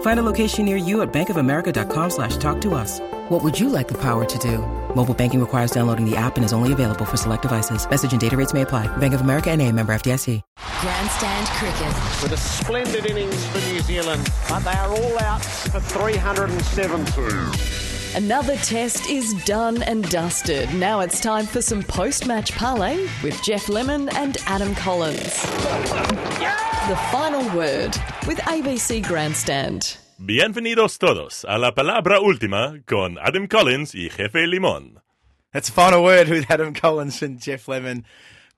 Find a location near you at bankofamerica.com slash talk to us. What would you like the power to do? Mobile banking requires downloading the app and is only available for select devices. Message and data rates may apply. Bank of America and a member FDIC. Grandstand cricket. with a splendid innings for New Zealand, but they are all out for 370. Another test is done and dusted. Now it's time for some post-match parlay with Jeff Lemon and Adam Collins. The final word with ABC Grandstand. Bienvenidos todos a la palabra última con Adam Collins y Jefe Limón. That's the final word with Adam Collins and Jeff Lemon.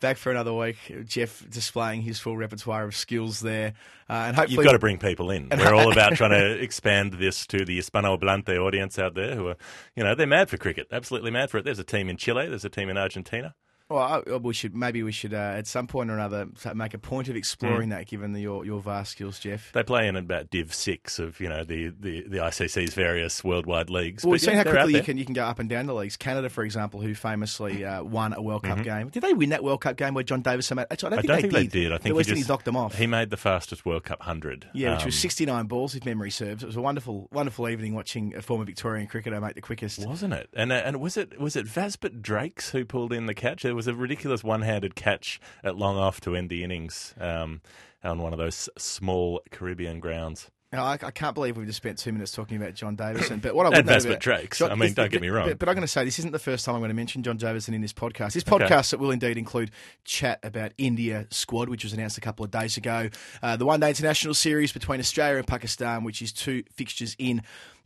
Back for another week. Jeff displaying his full repertoire of skills there. Uh, and hopefully. You've got to bring people in. We're all about trying to expand this to the Hispanohablante audience out there who are, you know, they're mad for cricket. Absolutely mad for it. There's a team in Chile, there's a team in Argentina. Well, I- we should maybe we should uh, at some point or another make a point of exploring Hmm. that, given the, your your vast skills, Jeff. They play in about Div 6 of, you know, the, the, the ICC's various worldwide leagues. Well, we've seen yeah, how quickly you can you can go up and down the leagues. Canada, for example, who famously uh, won a World Mm-hmm. Cup game. Did they win that World Cup game where John Davison? Made, actually, I don't, I think, don't they, think did. they did. I think West just Indies knocked them off. He made the fastest World Cup 100. Yeah, which was Um, 69 balls, if memory serves. It was a wonderful, wonderful evening watching a former Victorian cricketer make the quickest. Wasn't it? And uh, and was it was it Vasbert Drakes who pulled in the catch? There was a ridiculous one-handed catch at long off to end the innings um, on one of those small Caribbean grounds. Now, I, I can't believe we've just spent two minutes talking about John Davison. But what I would Vasbert about Drakes. John- I mean, don't get me wrong. But, but I'm going to say this isn't the first time I'm going to mention John Davison in this podcast. This podcast that will indeed include chat about India squad, which was announced a couple of days ago. Uh, the one day international series between Australia and Pakistan, which is two fixtures in.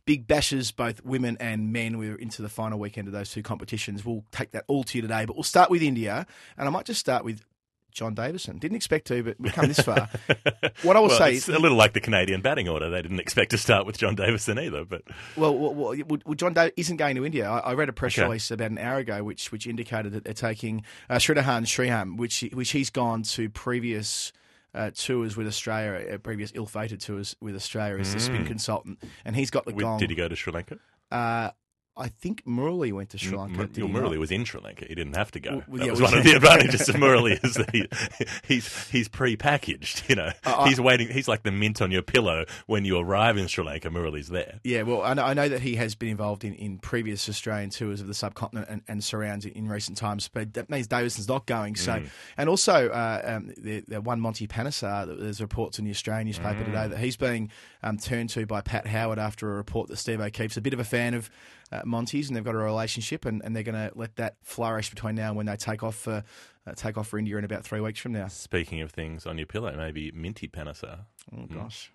Big bashes, both women and men. We're into the final weekend of those two competitions. We'll take that all to you today, but we'll start with India, and I might just start with John Davison. Didn't expect to, but we've come this far. what I will well, say it's is, a little like the Canadian batting order. They didn't expect to start with John Davison either, but Well, well, well, John Day isn't going to India. I, I read a press Okay. release about an hour ago, which which indicated that they're taking uh, Sridharan Sriram, which which he's gone to previous. Uh, tours with Australia, uh, previous ill-fated tours with Australia as the spin consultant, and he's got the Mm. with- gong. did he go to Sri Lanka? Uh, I think Murali went to Sri Lanka. Mur- did he well, not? Murali was in Sri Lanka. He didn't have to go. Well, that yeah, was one of the advantages of Murali is that he, he's he's pre-packaged. You know, Uh, I- he's waiting. He's like the mint on your pillow when you arrive in Sri Lanka. Murali's there. Yeah, well, I know, I know that he has been involved in, in previous Australian tours of the subcontinent and, and surrounds in, in recent times, but that means Davison's not going. So, Mm. and also uh, um, the, the one Monty Panesar. There's reports in the Australian newspaper Mm. today that he's being um, turned to by Pat Howard after a report that Steve O'Keefe's a bit of a fan of uh, Monty's, and they've got a relationship, and, and they're going to let that flourish between now and when they take off for uh, take off for India in about three weeks from now. Speaking of things on your pillow, maybe Minty Panesar. Oh gosh.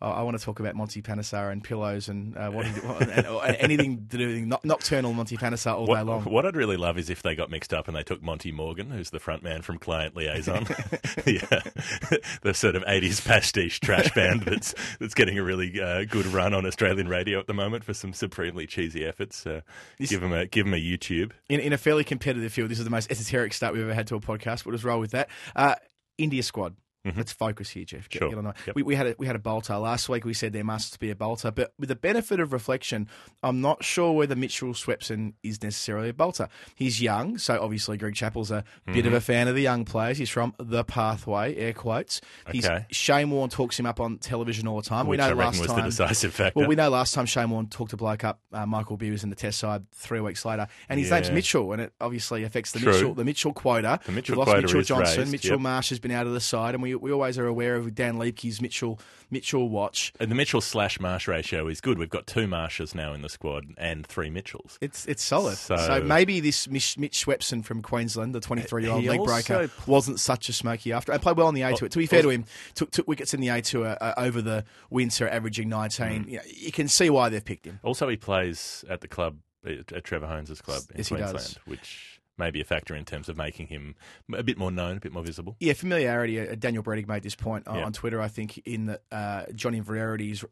I I want to talk about Monty Panesar and pillows and uh, what, and, and anything to do with nocturnal Monty Panesar all day long. what I'd really love is if they got mixed up and they took Monty Morgan, who's the front man from Client Liaison, yeah, the sort of '80s pastiche trash band that's that's getting a really uh, good run on Australian radio at the moment for some supremely cheesy efforts. Uh, give them a give 'em a YouTube. In, in a fairly competitive field, this is the most esoteric start we've ever had to a podcast. We'll just roll with that. Uh, India squad. Let's focus here, Jeff. Sure. get on the- Yep. we, we had a, we had a bolter last week. We said there must be a bolter, but with the benefit of reflection, I'm not sure whether Mitchell Swepson is necessarily a bolter. He's young, so obviously Greg Chappell's a bit Mm-hmm. of a fan of the young players. He's from the pathway, air quotes. He's, Okay. Shane Warne talks him up on television all the time. Which we know I last was the time decisive factor. Well, we know last time Shane Warne talked a bloke up, uh, Michael Beer was in the test side three weeks later, and his name's Mitchell, and it obviously affects the True. Mitchell the Mitchell quota. The Mitchell We've lost quota Mitchell Johnson. raised, Mitchell yep. Marsh has been out of the side, and we we, we always are aware of Dan Liebke's Mitchell Mitchell watch. And the Mitchell slash Marsh ratio is good. We've got two Marshes now in the squad and three Mitchells. It's it's solid. So, So- maybe this Mitch, Mitch Swepson from Queensland, the 23 year old leg breaker, pl- wasn't such a smoky after. I played well in the A tour. To be fair to him, took, took wickets in the A tour uh, over the winter, averaging 19. Mm. You, know, you can see why they've picked him. Also, he plays at the club, at Trevor Hohns' club in Yes, he does. Queensland, which may be a factor in terms of making him a bit more known, a bit more visible. Yeah, familiarity. Uh, Daniel Brettig made this point on, Yeah. on Twitter. I think in that uh,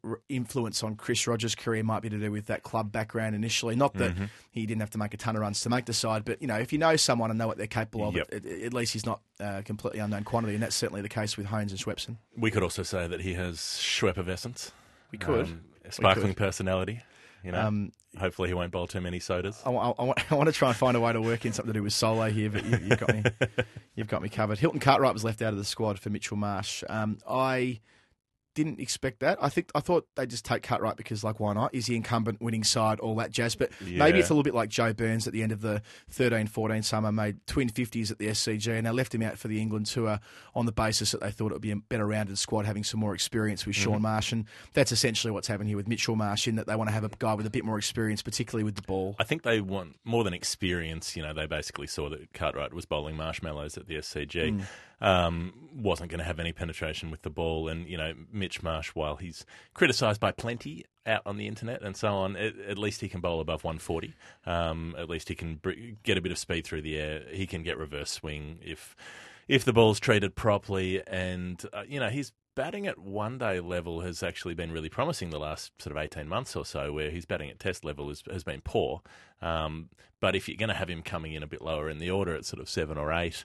r- influence on Chris Rogers' career might be to do with that club background initially. Not that Mm-hmm. he didn't have to make a ton of runs to make the side, but you know, if you know someone and know what they're capable of, Yep. at, least he's not uh, completely unknown quantity, and that's certainly the case with Hohns and Swepson. We could also say that he has Schweppervescence. We could. Um, a sparkling could. personality. You know, Um, hopefully he won't bowl too many sodas. I, wa- I, wa- I want to try and find a way to work in something to do with solo here, but you, you've got me. You've got me covered. Hilton Cartwright was left out of the squad for Mitchell Marsh. Um, I didn't expect that. I think I thought they'd just take Cartwright because, like, why not? Is the incumbent, winning side, all that jazz. But maybe it's a little bit like Joe Burns at the end of the 13-14 summer, made twin fifties at the SCG, and they left him out for the England tour on the basis that they thought it would be a better rounded squad, having some more experience with Shaun mm-hmm. Marsh, and that's essentially what's happened here with Mitchell Marsh, in that they want to have a guy with a bit more experience, particularly with the ball. I think they want more than experience. You know, they basically saw that Cartwright was bowling marshmallows at the SCG. Mm. Um, wasn't going to have any penetration with the ball, and you know, Mitch Marsh, while he's criticised by plenty out on the internet and so on, at, at least he can bowl above 140. Um, at least he can br- get a bit of speed through the air. He can get reverse swing if if the ball's treated properly, and uh, you know, he's batting at one day level has actually been really promising the last sort of 18 months or so, where his batting at test level has, has been poor. Um, but if you're going to have him coming in a bit lower in the order at sort of seven or eight,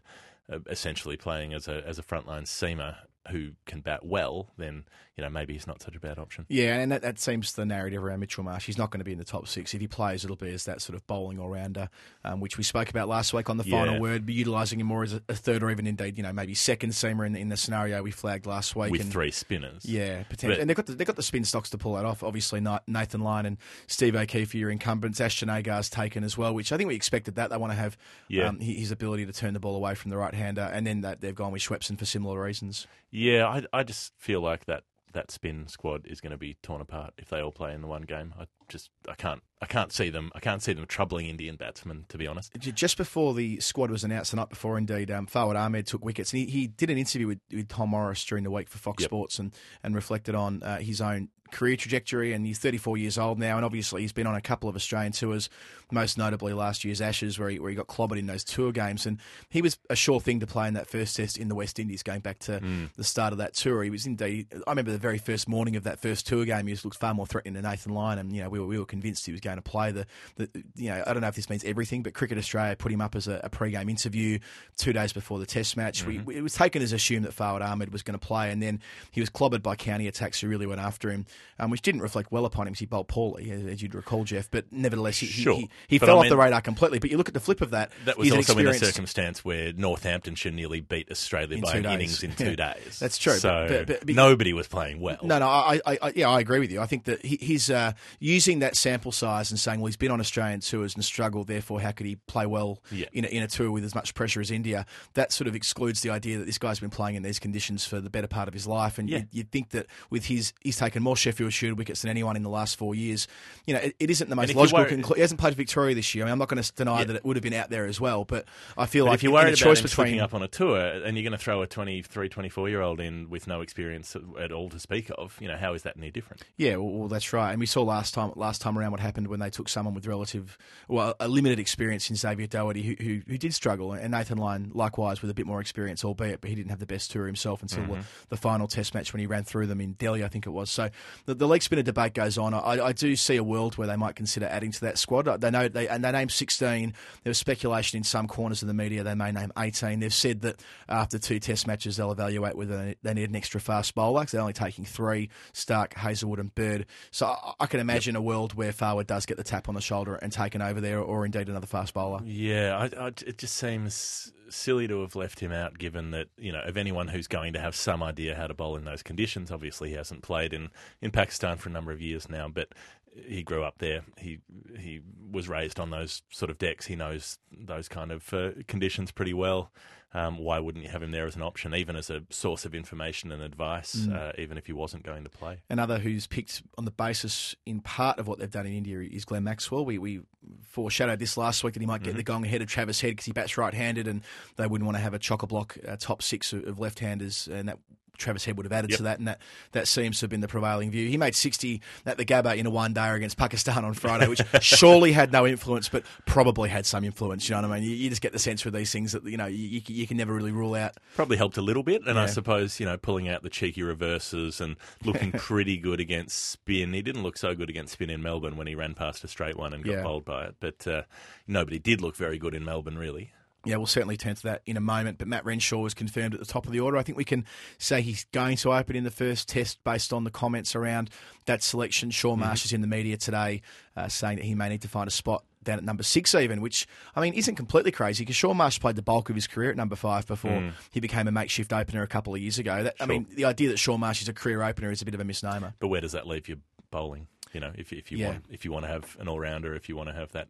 Uh, essentially playing as a, as a frontline seamer who can bat well, then you know maybe he's not such a bad option. Yeah, and that, that seems the narrative around Mitchell Marsh. He's not going to be in the top six. If he plays, it'll be as that sort of bowling all rounder, um, which we spoke about last week on the final Yeah. word, but utilising him more as a, a third or even indeed, you know, maybe second seamer in, in the scenario we flagged last week. With and, three spinners, Yeah, potentially. But- and they've got, the, they've got the spin stocks to pull that off. Obviously, Nathan Lyon and Steve O'Keefe are your incumbents. Ashton Agar's taken as well, which I think we expected that. They want to have Yeah. um, his ability to turn the ball away from the right hander, and then that they've gone with Schwepson for similar reasons. Yeah, I, I just feel like that that spin squad is going to be torn apart if they all play in the one game. I just I can't I can't see them I can't see them troubling Indian batsmen to be honest. Just before the squad was announced, the night before, indeed, um, Fawad Ahmed took wickets, and he, he did an interview with, with Tom Morris during the week for Fox Yep. Sports, and, and reflected on uh, his own career trajectory. And he's 34 years old now, and obviously he's been on a couple of Australian tours, most notably last year's Ashes, where he, where he got clobbered in those tour games. And he was a sure thing to play in that first test in the West Indies, going back to mm. the start of that tour. He was indeed. I remember the very first morning of that first tour game, he was, looked far more threatening than Nathan Lyon, and you know we were, we were convinced he was going to play the, the. You know, I don't know if this means everything, but Cricket Australia put him up as a, a pre-game interview two days before the Test match. We, mm-hmm. it was taken as assumed that Fawad Ahmed was going to play, and then he was clobbered by county attacks who really went after him, um, which didn't reflect well upon him he bowled poorly, as, you'd recall, Jeff. But nevertheless, he, he- Sure. he, he fell I off mean- the radar completely. But you look at the flip of that. That was also in a circumstance where Northamptonshire nearly beat Australia In by an days. innings in two Yeah. days. That's true, So but- but- but- nobody was playing well. No, no, I, I, yeah, I agree with you. I think that he, he's uh, using that sample size and saying, well, he's been on Australian tours and struggled, therefore, how could he play well Yeah. in, a, in a tour with as much pressure as India? That sort of excludes the idea that this guy's been playing in these conditions for the better part of his life. And Yeah. you'd, you'd think that with his, he's taken more Sheffield Shield wickets than anyone in the last four years. You know, it, it isn't the most logical conclusion. He hasn't played Victoria this year. I mean, I'm not going to deny Yeah. that it would have been out there as well, but I feel But like if you're in a worried about choice him between up on a tour and you're going to throw a 23, 24 year old in with no experience at all to speak of, you know, how is that any different? Yeah, well, well, that's right. And we saw last time last time around what happened when they took someone with relative, well, a limited experience in Xavier Doherty, who, who, who did struggle, and Nathan Lyon likewise with a bit more experience, albeit, but he didn't have the best tour himself until mm-hmm. the, the final Test match when he ran through them in Delhi, I think it was. So the, the leg spinner debate goes on. I, I do see a world where they might consider adding to that squad. They know they and they named 16. There was speculation in some corners of the media they may name 18. They've said that after two Test matches they'll evaluate whether they- need an extra fast bowler. 'cause they're only taking three: Stark, Hazlewood, and Bird. So I, I can imagine a world where Fawad does get the tap on the shoulder and taken over there, or indeed another fast bowler. Yeah, I, I, it just seems silly to have left him out, given that you know of anyone who's going to have some idea how to bowl in those conditions. Obviously, he hasn't played in in Pakistan for a number of years now, but he grew up there. He he was raised on those sort of decks. He knows those kind of uh, conditions pretty well. Um, why wouldn't you have him there as an option, even as a source of information and advice, Mm. uh, even if he wasn't going to play? Another who's picked on the basis in part of what they've done in India is Glenn Maxwell. We, we foreshadowed this last week that he might get the gong ahead of Travis Head because he bats right-handed, and they wouldn't want to have a chock a block uh, top six of, of left-handers, and that Travis Head would have added Yep. to that, and that, that seems to have been the prevailing view. He made 60 at the Gabba in a one day against Pakistan on Friday, which surely had no influence, but probably had some influence. You know what I mean? You, you just get the sense with these things that you know you, you, can never really rule out. Probably helped a little bit, and I suppose you know pulling out the cheeky reverses and looking pretty good against spin. He didn't look so good against spin in Melbourne when he ran past a straight one and got Yeah. bowled by it, but uh, nobody did look very good in Melbourne, really. Yeah, we'll certainly turn to that in a moment. But Matt Renshaw was confirmed at the top of the order. I think we can say he's going to open in the first test based on the comments around that selection. Shaun Marsh is in the media today uh, saying that he may need to find a spot down at number six, even, which, I mean, isn't completely crazy because Shaun Marsh played the bulk of his career at number five before he became a makeshift opener a couple of years ago. That, I mean, the idea that Shaun Marsh is a career opener is a bit of a misnomer. But where does that leave your bowling? You know, if if you Yeah. want if you want to have an all rounder, if you want to have that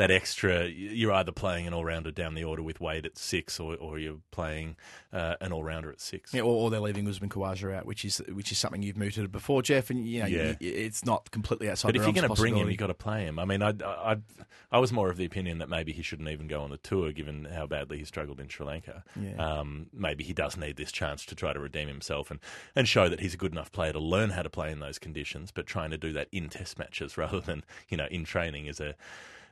that extra, you're either playing an all rounder down the order with Wade at six, or or you're playing uh, an all rounder at six. Yeah, or, or they're leaving Usman Khawaja out, which is which is something you've mooted before, Jeff. And you know, Yeah. y- y- it's not completely outside. But the if you're going to bring him, you've got to play him. I mean, I, I, I was more of the opinion that maybe he shouldn't even go on the tour, given how badly he struggled in Sri Lanka. Yeah. Um, maybe he does need this chance to try to redeem himself and, and show that he's a good enough player to learn how to play in those conditions. But trying to do that in Test matches rather than you know in training is a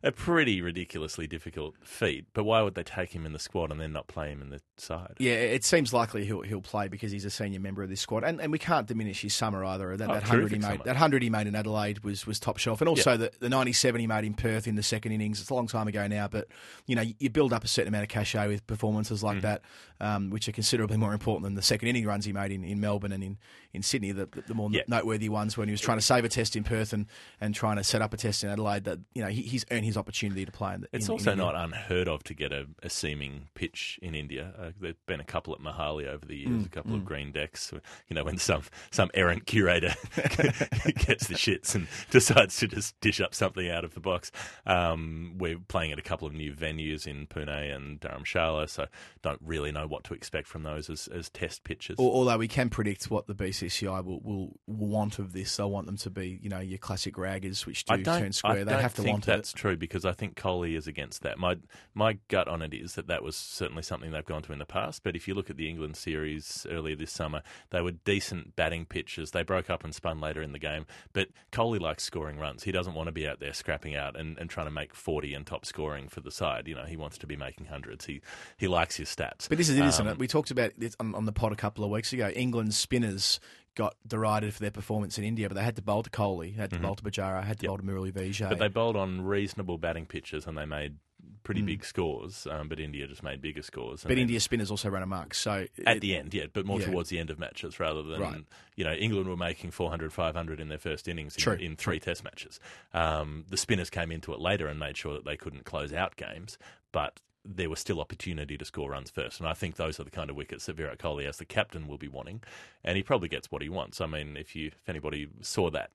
a pretty ridiculously difficult feat. But why would they take him in the squad and then not play him in the side? Yeah, it seems likely he'll he'll play because he's a senior member of this squad, and, and we can't diminish his summer either. That, Oh, that hundred he made, summer. that hundred he made in Adelaide was was top shelf, and also the the ninety seven he made in Perth in the second innings. It's a long time ago now, but you know you build up a certain amount of cachet with performances Mm. like that, um, which are considerably more important than the second inning runs he made in, in Melbourne and in, in Sydney. The, the more Yeah. noteworthy ones when he was trying to save a test in Perth and, and trying to set up a test in Adelaide. That you know he, he's earned his opportunity to play. In, the- It's in- in also India. not unheard of to get a, a seaming pitch in India. Uh, there've been a couple at Mohali over the Mm, years, a couple of green decks. You know, when some some errant curator gets the shits and decides to just dish up something out of the box. Um, we're playing at a couple of new venues in Pune and Dharamshala, so don't really know what to expect from those as, as test pitches. Although we can predict what the BCCI will, will want of this, they'll want them to be, you know, your classic raggers, which do turn square. I they have to think want that's it. true because I think Kohli is against that. My my gut on it is that that was certainly something they've gone to in the past. But if you look at the England series earlier this summer, they were decent batting pitches. They broke up and spun later in the game. But Kohli likes scoring runs. He doesn't want to be out there scrapping out and, and trying to make forty and top scoring for the side. You know, he wants to be making hundreds. He he likes his stats. But this is it, isn't Um, it? We talked about it on, on the pod a couple of weeks ago. England's spinners got derided for their performance in India, but they had to bowl to Kohli, had to bowl to Pujara, had to Mm-hmm. Yep. bowl to Murali Vijay. But they bowled on reasonable batting pitches and they made pretty big scores. Um, but India just made bigger scores. But India spinners also ran amok. So at it- the end, yeah, but more Yeah. towards the end of matches rather than Right. you know England were making 400, 500 in their first innings in, True, in three Test matches. Um, the spinners came into it later and made sure that they couldn't close out games, but there was still opportunity to score runs first, and I think those are the kind of wickets that Virat Kohli, as the captain, will be wanting, and he probably gets what he wants. I mean, if you if anybody saw that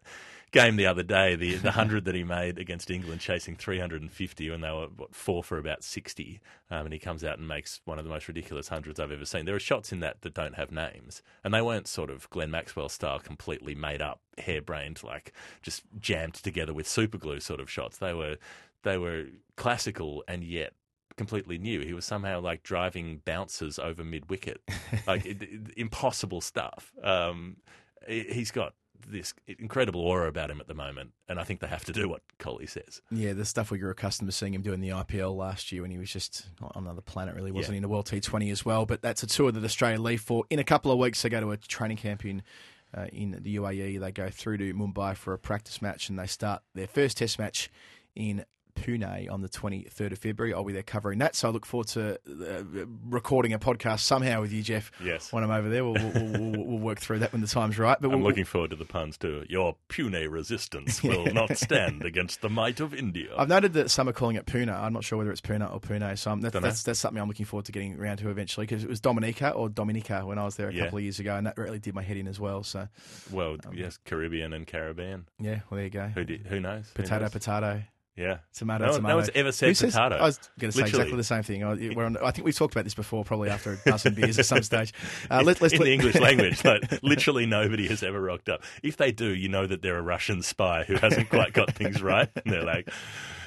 game the other day, the the hundred that he made against England, chasing 350 when they were what, four for about 60, um, and he comes out and makes one of the most ridiculous hundreds I've ever seen. There are shots in that that don't have names, and they weren't sort of Glenn Maxwell style, completely made up, harebrained, like just jammed together with superglue sort of shots. They were they were classical and yet completely new. He was somehow like driving bouncers over mid wicket, like it, it- impossible stuff. Um, he- he's got this incredible aura about him at the moment, and I think they have to do what Kohli says. Yeah, the stuff we were accustomed to seeing him do in the IPL last year when he was just on another planet, really, wasn't Yeah. he, in the World T20 as well. But that's a tour that Australia leave for. In a couple of weeks, they go to a training camp in, uh, in the UAE. They go through to Mumbai for a practice match and they start their first test match in Pune on the 23rd of February. I'll be there covering that. So I look forward to uh, recording a podcast somehow with you, Jeff. Yes. When I'm over there, we'll, we'll, we'll, we'll work through that when the time's right. But I'm looking forward to the puns too. Your puny resistance will not stand against the might of India. I've noted that some are calling it Puna. I'm not sure whether it's Puna or Pune. So I'm, that, that's that's something I'm looking forward to getting around to eventually because it was Dominica or Dominica when I was there a Yeah. couple of years ago, and that really did my head in as well. So well, yes, Caribbean and Caribbean. yeah, well there you go. Who, did, who knows? Who Potato, knows? potato. Yeah. Tomato, No, tomato. no one's ever said Who says- potato. I was going to say Literally. exactly the same thing. I, on, I think we've talked about this before, probably after a dozen beers at some stage. Uh, let, let's in let- the English language. Like, literally nobody has ever rocked up. If they do, you know that they're a Russian spy who hasn't quite got things right. And they're like,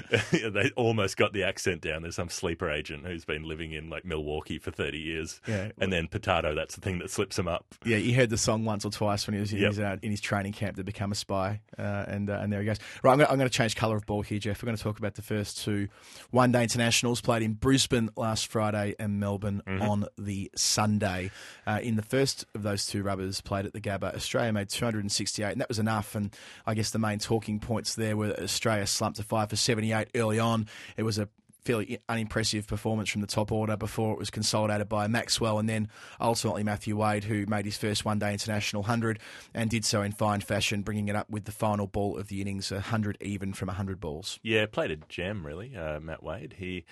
they almost got the accent down. There's some sleeper agent who's been living in like Milwaukee for 30 years. Yeah. And then potato, that's the thing that slips him up. Yeah, he heard the song once or twice when he was in, Yep. his, uh, in his training camp to become a spy, uh, and uh, and there he goes. Right, I'm going, I'm going to change colour of ball here, Jeff. We're going to talk about the first two one-day internationals played in Brisbane last Friday and Melbourne on the Sunday. Uh, in the first of those two rubbers played at the Gabba, Australia made 268, and that was enough. And I guess the main talking points there were Australia slumped to five for 78 early on. It was a fairly unimpressive performance from the top order before it was consolidated by Maxwell and then ultimately Matthew Wade, who made his first one day international 100 and did so in fine fashion, bringing it up with the final ball of the innings, 100 even from 100 balls. Yeah, played a gem, really, uh, Matt Wade. He,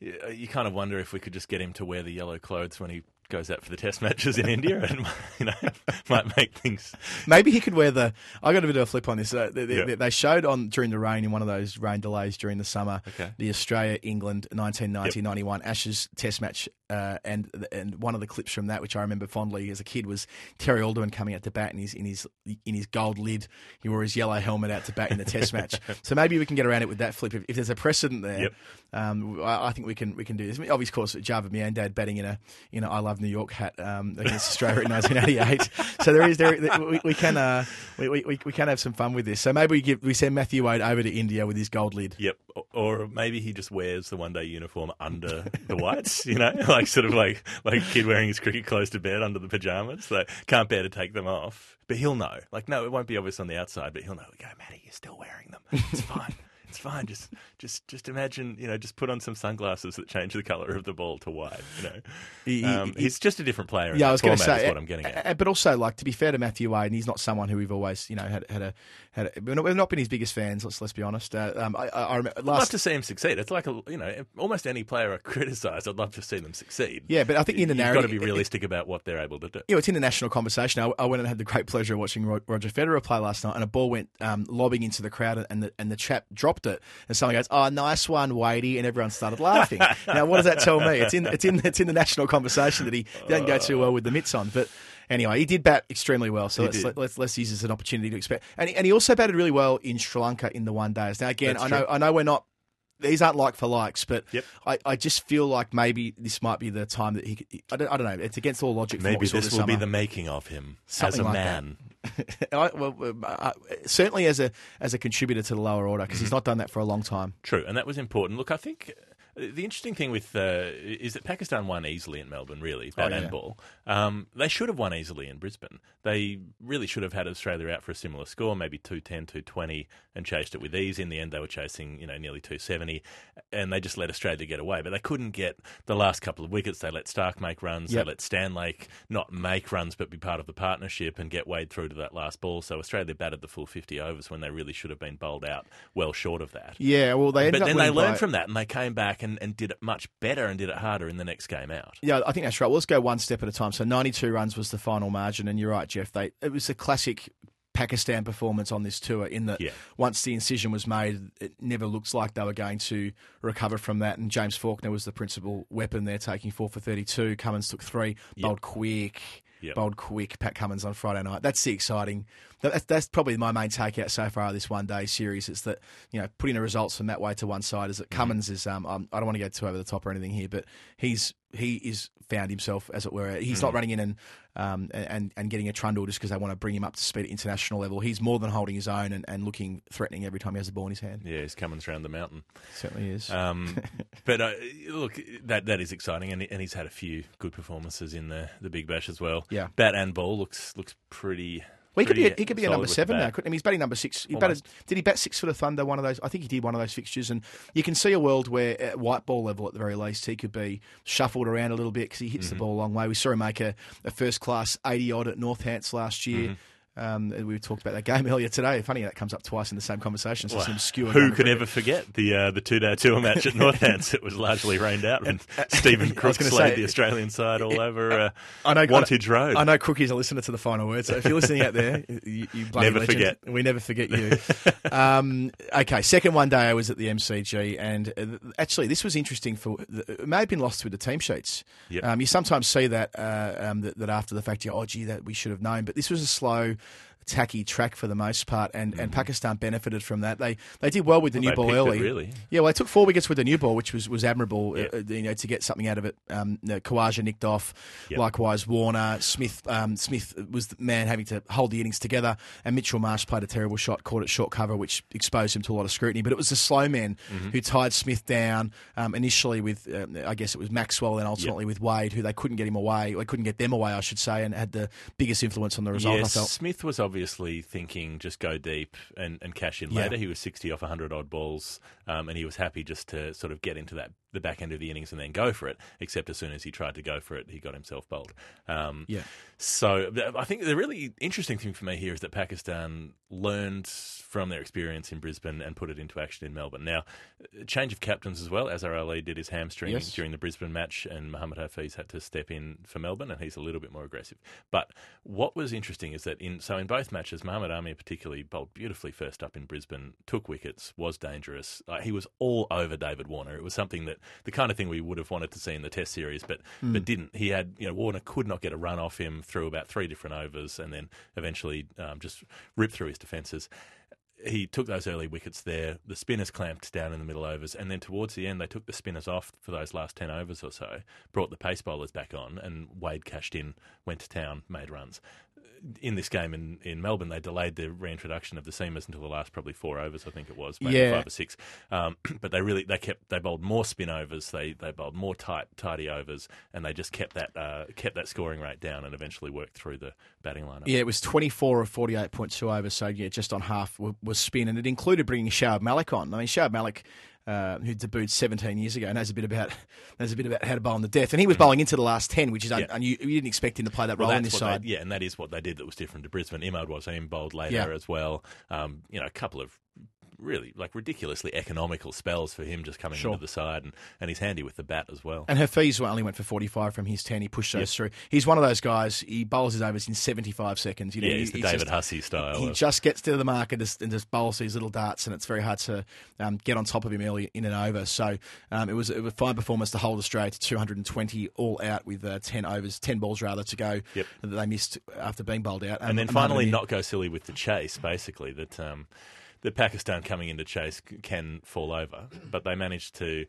you you kind of wonder if we could just get him to wear the yellow clothes when he goes out for the test matches in India and, you know, might make things. Maybe he could wear the. I got a bit of a flip on this. Uh, they, Yeah. they showed on during the rain in one of those rain delays during the summer Okay. the Australia England 1990-91 Ashes Test match, uh, and and one of the clips from that, which I remember fondly as a kid, was Terry Alderman coming out to bat in his in his in his gold lid. He wore his yellow helmet out to bat in the Test match. So maybe we can get around it with that flip. If, if there's a precedent there, Yep. um, I, I think we can we can do this. I mean, obviously, of course, Javed Miandad batting in a in a I Love New York hat um, against Australia in 1988. So there is there we, we can uh, we, we, we can have some fun with this. So maybe we give we send Matthew Wade over to India with his gold lid. Yep. Or- Or maybe he just wears the one day uniform under the whites, you know, like sort of like like kid wearing his cricket clothes to bed under the pajamas. Like, can't bear to take them off. But he'll know. Like, no, it won't be obvious on the outside, but he'll know. We go, oh, Matty, you're still wearing them. It's fine. It's fine. Just, just, just imagine. You know, just put on some sunglasses that change the color of the ball to white. You know, He- um, he- he's just a different player. in Yeah, I was going to say, what I'm getting at. uh, But also, like to be fair to Matthew Wade, and he's not someone who we've always, you know, had had a had. A, we've not- been his biggest fans. Let's let's be honest. Uh, um, I, I, I remember I'd love to see him succeed. It's like a, you know, almost any player I criticise, I'd love to see them succeed. Yeah, but I think in the You've got to be realistic about what they're able to do. you know, it's in the national conversation. I, I went and had the great pleasure of watching Roger Federer play last night, and a ball went um, lobbing into the crowd, and the and the chap dropped it, and someone goes, "Oh, nice one, Wadey," and everyone started laughing. now, what does that tell me? It's in it's in it's in the national conversation that he didn't go too well with the mitts on, but. Anyway, he did bat extremely well, so let's, let, let's let's use this as an opportunity to expect. And he, and he also batted really well in Sri Lanka in the one days. Now, again, That's I know true. I know we're not these aren't like for likes, but Yep. I, I just feel like maybe this might be the time that he. Could, I don't I don't know. It's against all logic. Maybe this will be the making of him Something as a like that. I, well, uh, certainly as a as a contributor to the lower order because Mm-hmm. he's not done that for a long time. True, and that was important. Look, I think uh, the interesting thing with uh, is that Pakistan won easily in Melbourne, really, bat Oh, yeah. and ball. Um, they should have won easily in Brisbane. They really should have had Australia out for a similar score, maybe 210, 220, and chased it with ease. In the end, they were chasing, you know, nearly 270, and they just let Australia get away. But they couldn't get the last couple of wickets. They let Stark make runs. Yep. They let Stanlake not make runs, but be part of the partnership and get Wade through to that last ball. So Australia batted the full 50 overs when they really should have been bowled out well short of that. Yeah, well, they ended But then they learned by- from that and they came back and, and did it much better and did it harder in the next game out. Yeah, I think that's right. Well, let's go one step at a time. So 92 runs was the final margin, and you're right, Jeff. They it was a classic Pakistan performance on this tour in that Yeah. once the incision was made, it never looks like they were going to recover from that. And James Faulkner was the principal weapon there, taking four for 32. Cummins took three, bowled quick. Yep. Bowled quick, Pat Cummins on Friday night. That's the exciting. That- That's, that's probably my main takeout so far of this one day series. It's that you know putting the results from that way to one side is that Cummins is. Um, um, I don't want to go too over the top or anything here, but he's he is found himself as it were. He's not running in and um, and and getting a trundle just because they want to bring him up to speed at international level. He's more than holding his own and, and looking threatening every time he has the ball in his hand. Yeah, he's coming round the mountain. Certainly is. Um, but uh, look, that that is exciting, and, and he's had a few good performances in the, the Big Bash as well. Yeah. bat and ball looks looks pretty Well, he could be. A, he could be a number seven now, couldn't he? He's batting number six. He Almost. batted, did he bat six for the Thunder? One of those. I think he did one of those fixtures, and you can see a world where at white ball level, at the very least, he could be shuffled around a little bit because he hits Mm-hmm. the ball a long way. We saw him make a, a first class eighty odd at Northants last year. Mm-hmm. Um, we talked about that game earlier today. Funny that comes up twice in the same conversation. So Well, some obscure. Who could ever forget the uh, the two day tour match at Northants? It was largely rained out when Stephen I was Crook say- the Australian side all over uh, I know Wantage Road. I know Crookie's a listener to the final word, so if you're listening out there, you, you Never legend. forget. We never forget you. um, okay, second one day I was at the MCG, and uh, actually this was interesting for. It may have been lost with the team sheets. Yep. Um, you sometimes see that, uh, um, that that after the fact, you oh gee, that we should have known, but this was a slow. Tacky track for the most part, and, and Pakistan benefited from that. They they did well with the Mm-hmm. Well, new ball picked it, early. really. Yeah, well, they took four wickets with the new ball, which was, was admirable. Yeah. Uh, you know, to get something out of it. Um, you know, Khawaja nicked off. Yep. Likewise, Warner Smith. Um, Smith was the man having to hold the innings together, and Mitchell Marsh played a terrible shot, caught it short cover, which exposed him to a lot of scrutiny. But it was the slow man Mm-hmm. who tied Smith down um, initially with, um, I guess it was Maxwell, and ultimately with Wade, who they couldn't get him away. They couldn't get them away, I should say, and had the biggest influence on the result. I Yes, felt. Smith was obviously thinking just go deep and, and cash in Yeah. later. He was 60 off 100 odd balls, um, and he was happy just to sort of get into that the back end of the innings and then go for it. Except as soon as he tried to go for it, he got himself bowled. Um, Yeah. So I think the really interesting thing for me here is that Pakistan learned from their experience in Brisbane and put it into action in Melbourne. Now, change of captains as well. Azhar Ali did his hamstring Yes. during the Brisbane match, and Mohammad Hafiz had to step in for Melbourne, and he's a little bit more aggressive. But what was interesting is that in so in both matches, Mohammad Amir particularly bowled beautifully first up in Brisbane, took wickets, was dangerous. He was all over David Warner. It was something that the kind of thing we would have wanted to see in the Test series, but but didn't. He had you know Warner could not get a run off him through about three different overs, and then eventually um, just ripped through his defences he took those early wickets there. The spinners clamped down in the middle overs, and then towards the end, they took the spinners off for those last ten overs or so. Brought the pace bowlers back on, and Wade cashed in, went to town, made runs. In this game in, in Melbourne, they delayed the reintroduction of the seamers until the last probably four overs, I think it was, maybe Yeah. five or six. Um, but they really they kept they bowled more spin overs, they they bowled more tight tidy overs, and they just kept that uh, kept that scoring rate down, and eventually worked through the batting lineup. Yeah, it was 24 of 48.2 overs, so yeah, just on half was spin, and it included bringing Shoaib Malik on. I mean, Shoaib Malik, uh, who debuted 17 years ago, and knows a bit about knows a bit about how to bowl on the death, and he was bowling into the last 10, which is. Yeah. un- you, you didn't expect him to play that Well, role in that's this what they- side. yeah, and that is what they did that was different to Brisbane. Imad Wasim bowled later Yeah. as well. Um, you know, a couple of really like ridiculously economical spells for him just coming Sure. into the side, and, and he's handy with the bat as well. And Hafiz only went for 45 from his 10. He pushed those through. He's one of those guys, he bowls his overs in 75 seconds. You know, yeah, he- he's the he's David just- Hussey style. He of- just gets to the mark and just, and just bowls these little darts, and it's very hard to um, get on top of him early in and over. So um, it was it was a fine performance to hold Australia to 220 all out with uh, 10 overs, 10 balls rather to go Yep. that they missed after being bowled out. and Um, then finally not go silly with the chase. Basically, that um, that Pakistan coming into chase can fall over, but they managed to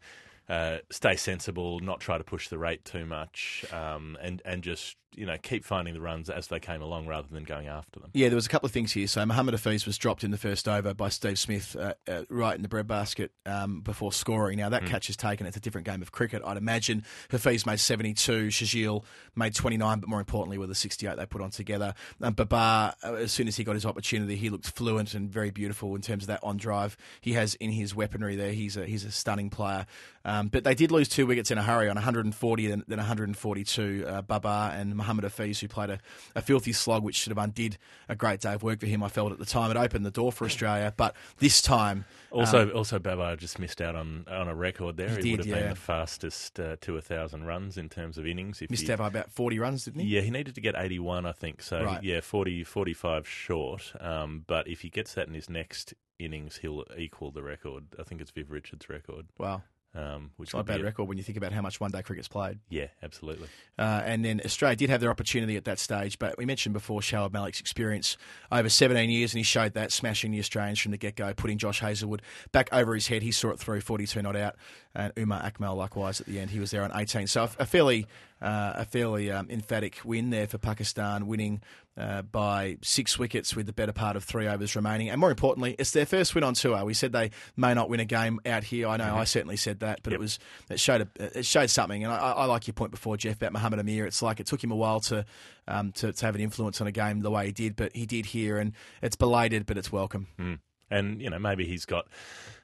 uh, stay sensible, not try to push the rate too much, um, and and just you know keep finding the runs as they came along rather than going after them. Yeah, there was a couple of things here. So Mohammad Hafiz was dropped in the first over by Steve Smith uh, uh, right in the breadbasket um, before scoring. Now that catch is taken. It's a different game of cricket. I'd imagine Hafiz made 72, Sharjeel made 29, but more importantly with the 68 they put on together. Um, Babar, uh, as soon as he got his opportunity, he looked fluent and very beautiful in terms of that on drive he has in his weaponry there. He's a, he's a stunning player. Um, but they did lose two wickets in a hurry on 140 then, then 142. Uh, Babar and Mohammad Hafiz, who played a, a filthy slog, which sort of undid a great day of work for him. I felt at the time it opened the door for Australia, but this time, Also, um, also Babar just missed out on on a record there. He He, did, would have yeah. been the fastest uh, to a thousand runs in terms of innings. If missed he, out by about 40 runs, didn't he? Yeah, he needed to get 81, I think. So, Right. yeah, 40, 45 short. Um, but if he gets that in his next innings, he'll equal the record. I think it's Viv Richards' record, Wow, um, which it's not a bad record when you think about how much one day cricket's played. Yeah, absolutely. Uh, and then Australia did have their opportunity at that stage, but we mentioned before Shoaib Malik's experience over 17 years, and he showed that smashing the Australians from the get go, putting Josh Hazlewood back over his head. He saw it through 42 not out. And Umar Akmal likewise at the end. He was there on 18. So a fairly uh, a fairly um, emphatic win there for Pakistan, winning uh, by six wickets with the better part of three overs remaining. And more importantly, it's their first win on tour. We said they may not win a game out here. I know mm-hmm. I certainly said that, but yep. it was it showed a, it showed something. And I, I, like your point before, Jeff, about Mohammad Amir. It's like it took him a while to, um, to to have an influence on a game the way he did, but he did here, and it's belated, but it's welcome. Mm. And you know maybe he's got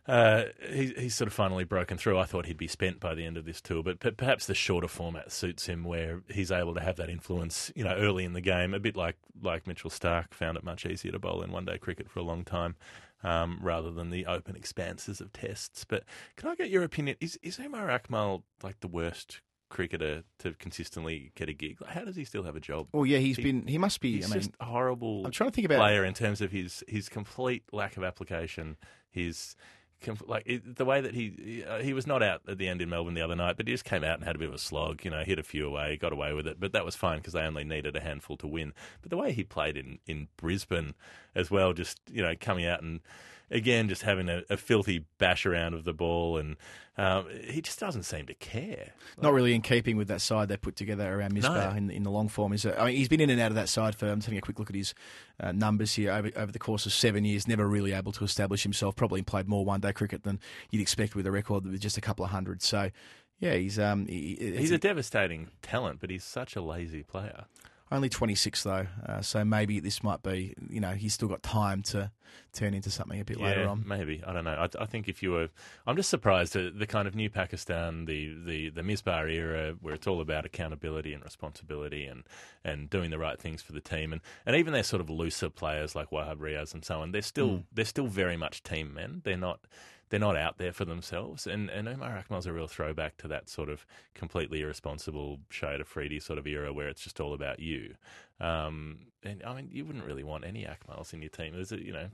uh, he, he's sort of finally broken through. I thought he'd be spent by the end of this tour, but, but perhaps the shorter format suits him, where he's able to have that influence, you know, early in the game, a bit like like Mitchell Stark found it much easier to bowl in one day cricket for a long time, um, rather than the open expanses of tests. But can I get your opinion? Is is Umar Akmal like the worst cricketer to consistently get a gig. How does he still have a job? Well, yeah, he's he, been. He must be. He's I mean, just a horrible. I'm trying to think about player in terms of his his complete lack of application. His like it, the way that he uh, he was not out at the end in Melbourne the other night, but he just came out and had a bit of a slog. You know, hit a few away, got away with it, but that was fine because they only needed a handful to win. But the way he played in in Brisbane as well, just you know, coming out and again, just having a, a, filthy bash around of the ball, and um, he just doesn't seem to care. Not really in keeping with that side they put together around Misbah no. in, in the long form. Is I mean, he's been in and out of that side for. I'm taking a quick look at his uh, numbers here over, over the course of seven years. Never really able to establish himself. Probably played more one day cricket than you'd expect with a record with just a couple of hundred. So. Yeah, he's um, he, he's a devastating talent, but he's such a lazy player. Only 26 though, uh, so maybe this might be. You know, he's still got time to turn into something a bit yeah, later on. Maybe I don't know. I, I, think if you were, I'm just surprised at the kind of new Pakistan, the the the Misbah era, where it's all about accountability and responsibility and and doing the right things for the team, and and even their sort of looser players like Wahab Riaz and so on. They're still mm. they're still very much team men. They're not they're not out there for themselves. And, and Umar Akmal's a real throwback to that sort of completely irresponsible Shahid Afridi sort of era where it's just all about you. Um, and I mean, you wouldn't really want any Akmals in your team. There's a, you know,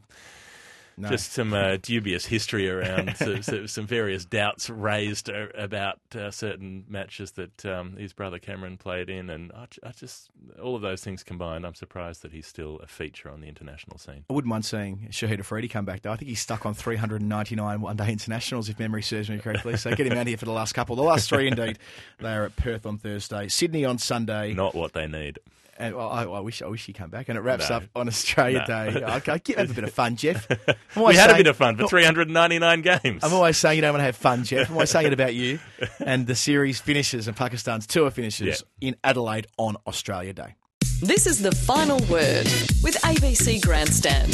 no. Just some uh, dubious history around so, some various doubts raised about uh, certain matches that um, his brother Kamran played in, and I, I, just all of those things combined, I'm surprised that he's still a feature on the international scene. I wouldn't mind seeing Shahid Afridi come back though. I think he's stuck on 399 one-day internationals, if memory serves me correctly. So get him out here for the last couple, the last three indeed. They are at Perth on Thursday, Sydney on Sunday. Not what they need. And well, I, I, wish I wish he'd come back. And it wraps no. up on Australia no. Day. Okay, give have a bit of fun, Jeff. we had saying, a bit of fun for 399 games. I'm always saying you don't want to have fun, Jeff. I'm always saying it about you. And the series finishes and Pakistan's tour finishes yeah. in Adelaide on Australia Day. This is the final word with ABC Grandstand.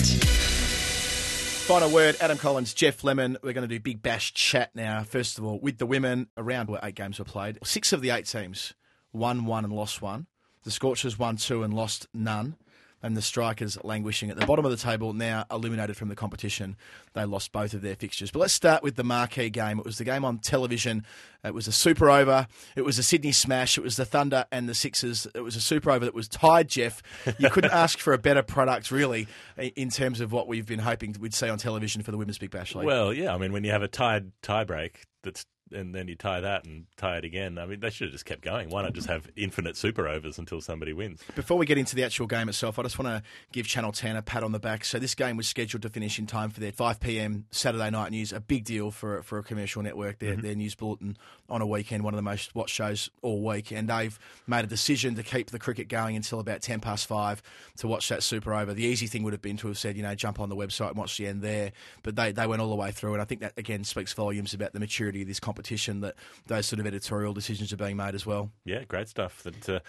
Final word, Adam Collins, Jeff Lemon. We're going to do Big Bash chat now. First of all, with the women, around where eight games were played. Six of the eight teams won one and lost one. The Scorchers won two and lost none. And the Strikers languishing at the bottom of the table, now eliminated from the competition. They lost both of their fixtures. But let's start with the marquee game. It was the game on television. It was a super over. It was a Sydney smash. It was the Thunder and the Sixers. It was a super over that was tied, Jeff. You couldn't ask for a better product, really, in terms of what we've been hoping we'd see on television for the Women's Big Bash League. Well, yeah. I mean, when you have a tied tiebreak that's and then you tie that and tie it again. I mean, they should have just kept going. Why not just have infinite super overs until somebody wins? Before we get into the actual game itself, I just want to give Channel 10 a pat on the back. So this game was scheduled to finish in time for their 5 p.m. Saturday night news. A big deal for for a commercial network. Their mm-hmm. their news bulletin on a weekend, one of the most watched shows all week, and they've made a decision to keep the cricket going until about 10 past five to watch that super over. The easy thing would have been to have said, you know, jump on the website and watch the end there, but they they went all the way through, and I think that again speaks volumes about the maturity of this competition that those sort of editorial decisions are being made as well. Yeah, great stuff. That uh,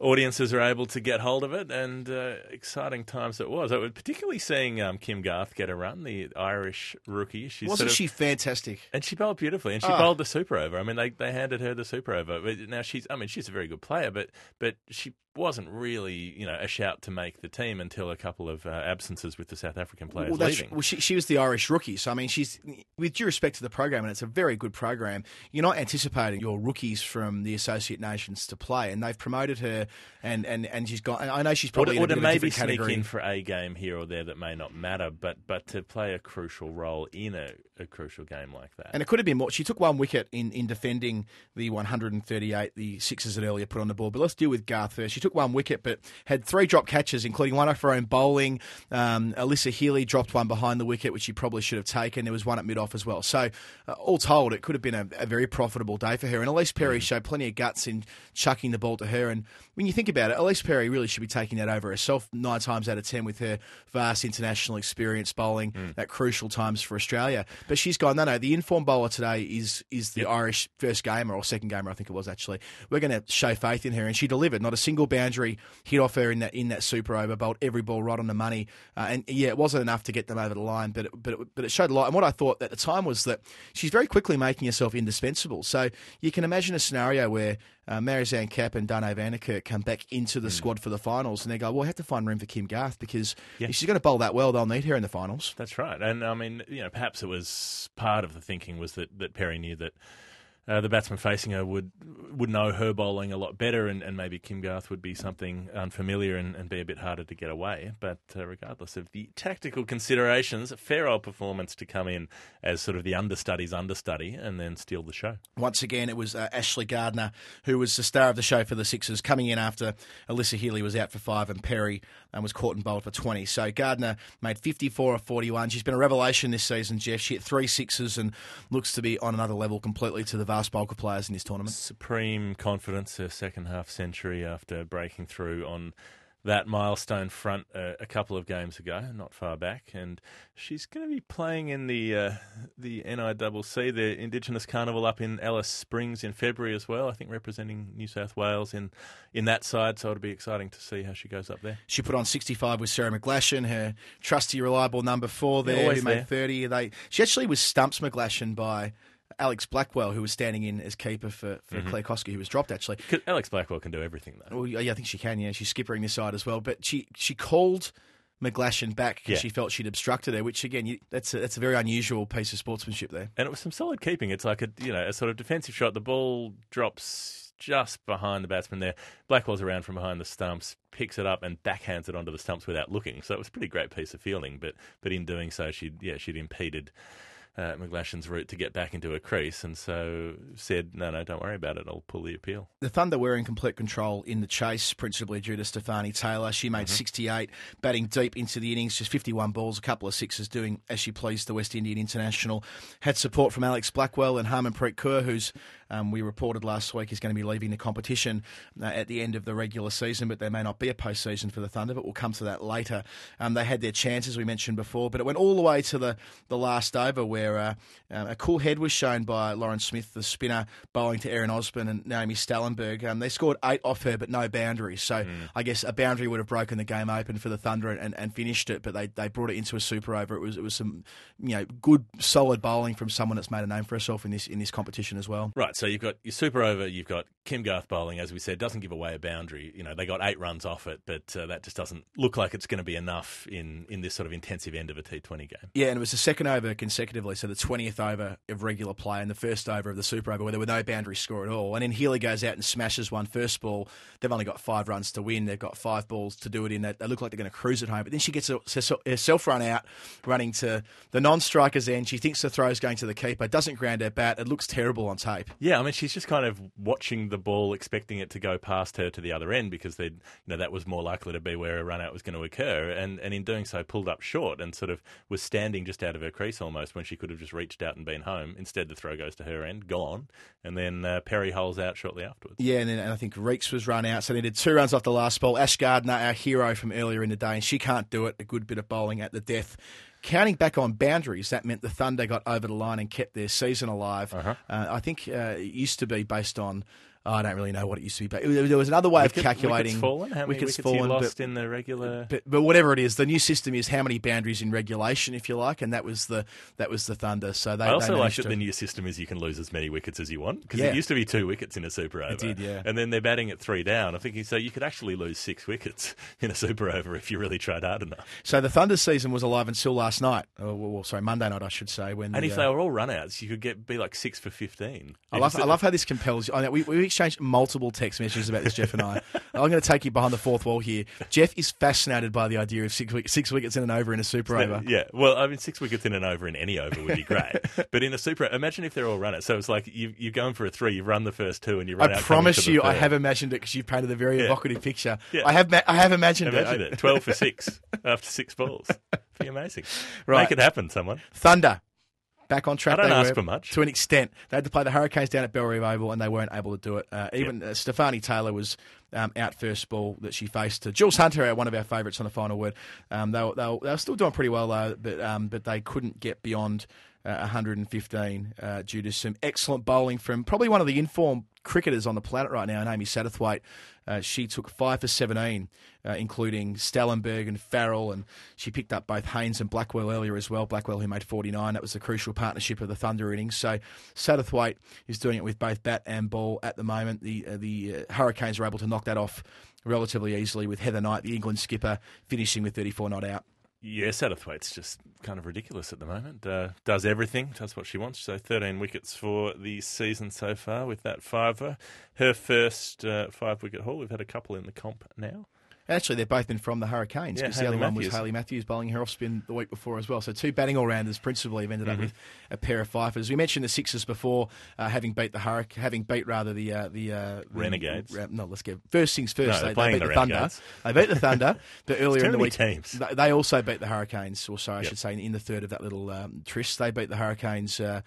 audiences are able to get hold of it, and uh, exciting times it was. I was particularly seeing um, Kim Garth get a run, the Irish rookie. She's Wasn't sort of, she fantastic? And she bowled beautifully, and she oh. bowled the super over. I mean, they they handed her the super over. Now she's, I mean, she's a very good player, but but she wasn't really, you know, a shout to make the team until a couple of uh, absences with the South African players well, leaving. Well, she, she was the Irish rookie, so I mean, she's with due respect to the program, and it's a very good program. You're not anticipating your rookies from the associate nations to play, and they've promoted her, and and and she's got. I know she's probably or, or to maybe sneak in for a game here or there that may not matter, but but to play a crucial role in a, a crucial game like that. And it could have been more. She took one wicket in in defending the 138 the Sixers that earlier put on the board, but let's deal with Garth first. She took one wicket, but had three drop catches, including one off her own bowling. Um, Alyssa Healy dropped one behind the wicket, which she probably should have taken. There was one at mid off as well. So, uh, all told, it could have been a, a, very profitable day for her. And Ellyse Perry mm. showed plenty of guts in chucking the ball to her. And when you think about it, Ellyse Perry really should be taking that over herself nine times out of ten with her vast international experience bowling mm. at crucial times for Australia. But she's gone, no, no, the informed bowler today is is the yep. Irish first gamer or second gamer, I think it was actually. We're going to show faith in her, and she delivered. Not a single boundary hit off her in that in that super over, bowled every ball right on the money. Uh, and yeah, it wasn't enough to get them over the line, but it, but it, but it showed a lot. And what I thought at the time was that she's very quickly making herself indispensable. So you can imagine a scenario where uh, Marizanne Kapp and Dane van Niekerk come back into the mm. squad for the finals, and they go, "Well, we have to find room for Kim Garth because yeah. if she's going to bowl that well, they'll need her in the finals." That's right, and I mean, you know, perhaps it was part of the thinking was that that Perry knew that uh, the batsman facing her would would know her bowling a lot better, and, and maybe Kim Garth would be something unfamiliar and, and be a bit harder to get away. But uh, regardless of the tactical considerations, a fair old performance to come in as sort of the understudy's understudy and then steal the show. Once again, it was uh, Ashley Gardner who was the star of the show for the Sixers, coming in after Alyssa Healy was out for five and Perry um, was caught and bowled for 20. So Gardner made 54 of 41. She's been a revelation this season, Jeff. She hit three sixes and looks to be on another level completely to the vast bulk of players in this tournament. Supreme confidence, her second half century after breaking through on that milestone front uh, a couple of games ago, not far back, and she's going to be playing in the uh, the NICC, the Indigenous Carnival up in Alice Springs in February as well. I think representing New South Wales in in that side, so it'll be exciting to see how she goes up there. She put on 65 with Sarah McGlashan, her trusty, reliable number four there, who made 30. They she actually was stumps McGlashan by Alex Blackwell, who was standing in as keeper for, for mm-hmm. Claire Koski, who was dropped actually. Alex Blackwell can do everything though. Well, yeah, I think she can. Yeah, she's skippering this side as well. But she she called McGlashan back because yeah. she felt she'd obstructed her, which again, you, that's a, that's a very unusual piece of sportsmanship there. And it was some solid keeping. It's like a you know a sort of defensive shot. The ball drops just behind the batsman there. Blackwell's around from behind the stumps, picks it up and backhands it onto the stumps without looking. So it was a pretty great piece of fielding. But but in doing so, she yeah she'd impeded uh, McGlashan's route to get back into a crease, and so said, "No, no, don't worry about it. I'll pull the appeal." The Thunder were in complete control in the chase, principally due to Stafanie Taylor. She made mm-hmm. 68, batting deep into the innings, just 51 balls, a couple of sixes, doing as she pleased. The West Indian international had support from Alex Blackwell and Harmanpreet Kaur, who's um, we reported last week is going to be leaving the competition uh, at the end of the regular season, but there may not be a postseason for the Thunder, but we'll come to that later. Um, they had their chances, we mentioned before, but it went all the way to the, the last over where uh, a cool head was shown by Lauren Smith, the spinner, bowling to Erin Osborne and Naomi Stalenberg. Um, they scored eight off her, but no boundaries. So mm. I guess a boundary would have broken the game open for the Thunder and, and finished it, but they, they brought it into a super over. It was it was some you know good solid bowling from someone that's made a name for herself in this in this competition as well. Right. So you've got your super over, you've got Kim Garth bowling, as we said, doesn't give away a boundary. You know, they got eight runs off it, but uh, that just doesn't look like it's going to be enough in, in this sort of intensive end of a T20 game. Yeah, and it was the second over consecutively, so the 20th over of regular play and the first over of the super over where there were no boundary score at all. And then Healy goes out and smashes one first ball. They've only got five runs to win. They've got five balls to do it in. They, they look like they're going to cruise at home. But then she gets herself run out, running to the non-striker's end. She thinks the throw's going to the keeper, doesn't ground her bat. It looks terrible on tape. Yeah, I mean, she's just kind of of watching the ball, expecting it to go past her to the other end because they, you know, that was more likely to be where a run out was going to occur, and and in doing so, pulled up short and sort of was standing just out of her crease almost when she could have just reached out and been home. Instead, the throw goes to her end, gone, and then uh, Perry holes out shortly afterwards. Yeah, and then and I think Reakes was run out, so they did two runs off the last ball. Ash Gardner, our hero from earlier in the day, and she can't do it. A good bit of bowling at the death Counting back on boundaries, that meant the Thunder got over the line and kept their season alive. Uh-huh. Uh, I think uh, it used to be based on Oh, I don't really know what it used to be, but there was another way Wicket, of calculating wickets fallen. How many wickets, wickets fallen, lost but, in the regular? But, but, whatever it is, the new system is how many boundaries in regulation, if you like, and that was the that was the Thunder. So they. I also they like that to... the new system is you can lose as many wickets as you want because yeah. it used to be two wickets in a super over. It did, yeah. And then they're batting at three down. I'm thinking so you could actually lose six wickets in a super over if you really tried hard enough. So the Thunder season was alive until last night. Oh, well, sorry, Monday night, I should say. When and the, if they uh, were all runouts, you could get be like six for fifteen. I love I love how this compels. I know, we we exchanged multiple text messages about this, Geoff and I. I'm going to take you behind the fourth wall here. Geoff is fascinated by the idea of six, six wickets in an over in a super over. Yeah, well, I mean, six wickets in an over in any over would be great. but in a super, imagine if they're all runners. So it's like you, you're going for a three, you've run the first two, and you run I out. I promise you, I have imagined it because you've painted a very Yeah. evocative picture. Yeah. I have, ma- I have imagined Imagine it. it. 12 for six after six balls. Be amazing. Right. Make it happen, someone. Thunder. Back on track. I don't ask were, for much. To an extent. They had to play the Hurricanes down at Bellerive Oval and they weren't able to do it. Uh, even uh, Stafanie Taylor was um, out first ball that she faced. to Jules Hunter, one of our favourites on the final word. Um, they, were, they, were, they were still doing pretty well though, but, um, but they couldn't get beyond uh, 115 uh, due to some excellent bowling from probably one of the informed cricketers on the planet right now, Amy Satterthwaite. Uh, she took five for 17, uh, including Stalenberg and Farrell, and she picked up both Haynes and Blackwell earlier as well. Blackwell, who made 49, that was the crucial partnership of the Thunder innings. So Satterthwaite is doing it with both bat and ball at the moment. The uh, the uh, Hurricanes are able to knock that off relatively easily with Heather Knight, the England skipper, finishing with 34 not out. Yeah, Satterthwaite's just kind of ridiculous at the moment. Uh, does everything, does what she wants. So 13 wickets for the season so far with that fiver. Her first uh, five wicket haul. We've had a couple in the comp now. Actually, they've both been from the Hurricanes Yeah, because the Hayley other one was Hayley Matthews bowling her off spin the week before as well. So two batting all rounders principally have ended Mm-hmm. up with a pair of fifers. We mentioned the Sixers before, uh, having beat the Hurric- having beat rather the uh, the, uh, the Renegades. uh, no, let's get first things first. No, they, they're beat the the, Thunder. They beat the Thunder, but earlier in the week teams. they- they also beat the Hurricanes. Or sorry, I Yep. should say in the third of that little um, tryst, they beat the Hurricanes uh,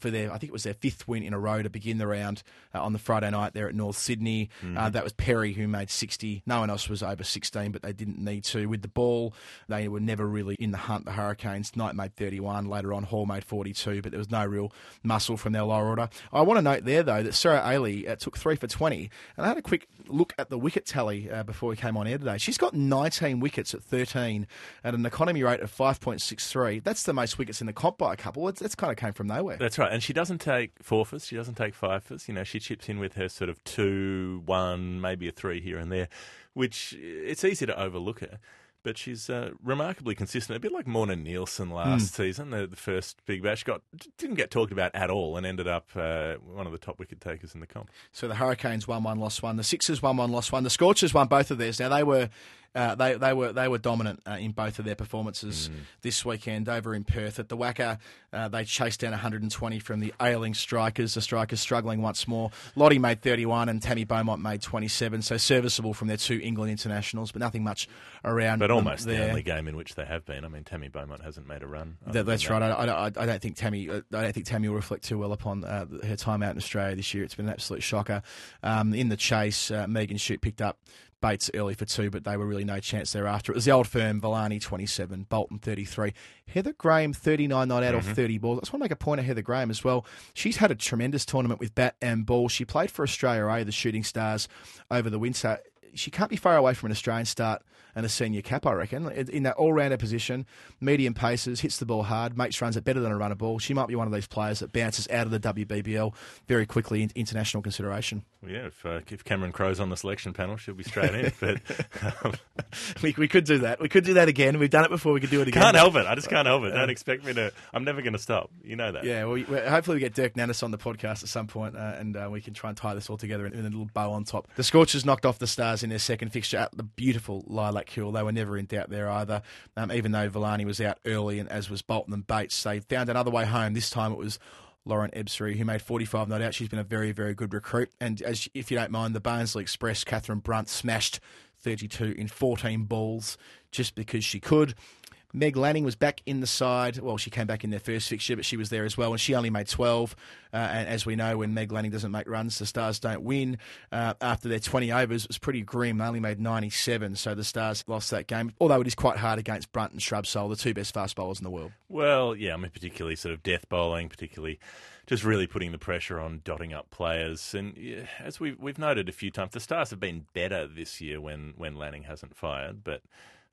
for their I think it was their fifth win in a row to begin the round uh, on the Friday night there at North Sydney. Mm-hmm. Uh, that was Perry who made 60. No one else was over 16, but they didn't need to with the ball. They were never really in the hunt. The Hurricanes. Knight made 31. Later on, Hall made 42, but there was no real muscle from their lower order. I want to note there though that Sarah Aley uh, took three for 20, and I had a quick look at the wicket tally uh, before we came on air today. She's got 19 wickets at 13 at an economy rate of 5.63. That's the most wickets in the comp by a couple. It's, that's kind of came from nowhere. That's right. And she doesn't take fourfers. She doesn't take fifers. You know, she chips in with her sort of two, one, maybe a three here and there, which it's easy to overlook her. But she's uh, remarkably consistent, a bit like Morna Nielsen last season, the, the first big bash. Got didn't get talked about at all, and ended up uh, one of the top wicket takers in the comp. So the Hurricanes won one, lost one. The Sixers won one, lost one. The Scorchers won both of theirs. Now they were. Uh, they they were they were dominant uh, in both of their performances this weekend over in Perth at the WACA. Uh, they chased down 120 from the ailing strikers. The strikers struggling once more. Lottie made 31 and Tammy Beaumont made 27. So serviceable from their two England internationals, but nothing much around. But almost there. the only game in which they have been. I mean, Tammy Beaumont hasn't made a run. That, that's that. right. I, I, I don't think Tammy. I don't think Tammy will reflect too well upon uh, her time out in Australia this year. It's been an absolute shocker. Um, in the chase, uh, Megan Schutt picked up Bates early for two, but they were really no chance thereafter. It was the old firm: Villani twenty-seven, Bolton thirty-three, Heather Graham thirty-nine not out Mm-hmm. of thirty balls. I just want to make a point of Heather Graham as well. She's had a tremendous tournament with bat and ball. She played for Australia A, the Shooting Stars, over the winter. She can't be far away from an Australian start and a senior cap, I reckon. In that all rounder position, medium paces, hits the ball hard, makes runs it better than a runner ball. She might be one of these players that bounces out of the WBBL very quickly into international consideration. Well, yeah, if, uh, if Cameron Crowe's on the selection panel, she'll be straight in. But um, We, we could do that. We could do that again. We've done it before. We could do it again. can't help it. I just can't help it. Don't expect me to. I'm never going to stop. You know that. Yeah, well, well, hopefully we get Dirk Nannes on the podcast at some point, uh, and uh, we can try and tie this all together in, in a little bow on top. The Scorchers knocked off the Stars in their second fixture at the beautiful Lilac They were never in doubt there either, um, even though Villani was out early, and as was Bolton and Bates. They found another way home. This time it was Lauren Ebsary, who made 45 not out. She's been a very, very good recruit. And as if you don't mind, the Barnsley Express, Katherine Brunt, smashed 32 in 14 balls just because she could. Meg Lanning was back in the side. Well, she came back in their first fixture, but she was there as well, and she only made 12. Uh, and as we know, when Meg Lanning doesn't make runs, the Stars don't win. Uh, after their 20 overs, it was pretty grim. They only made 97, so the Stars lost that game. Although it is quite hard against Brunt and Shrubsole, the two best fast bowlers in the world. Well, yeah, I mean, particularly sort of death bowling, particularly just really putting the pressure on dotting up players. And yeah, as we've, we've noted a few times, the Stars have been better this year when, when Lanning hasn't fired, but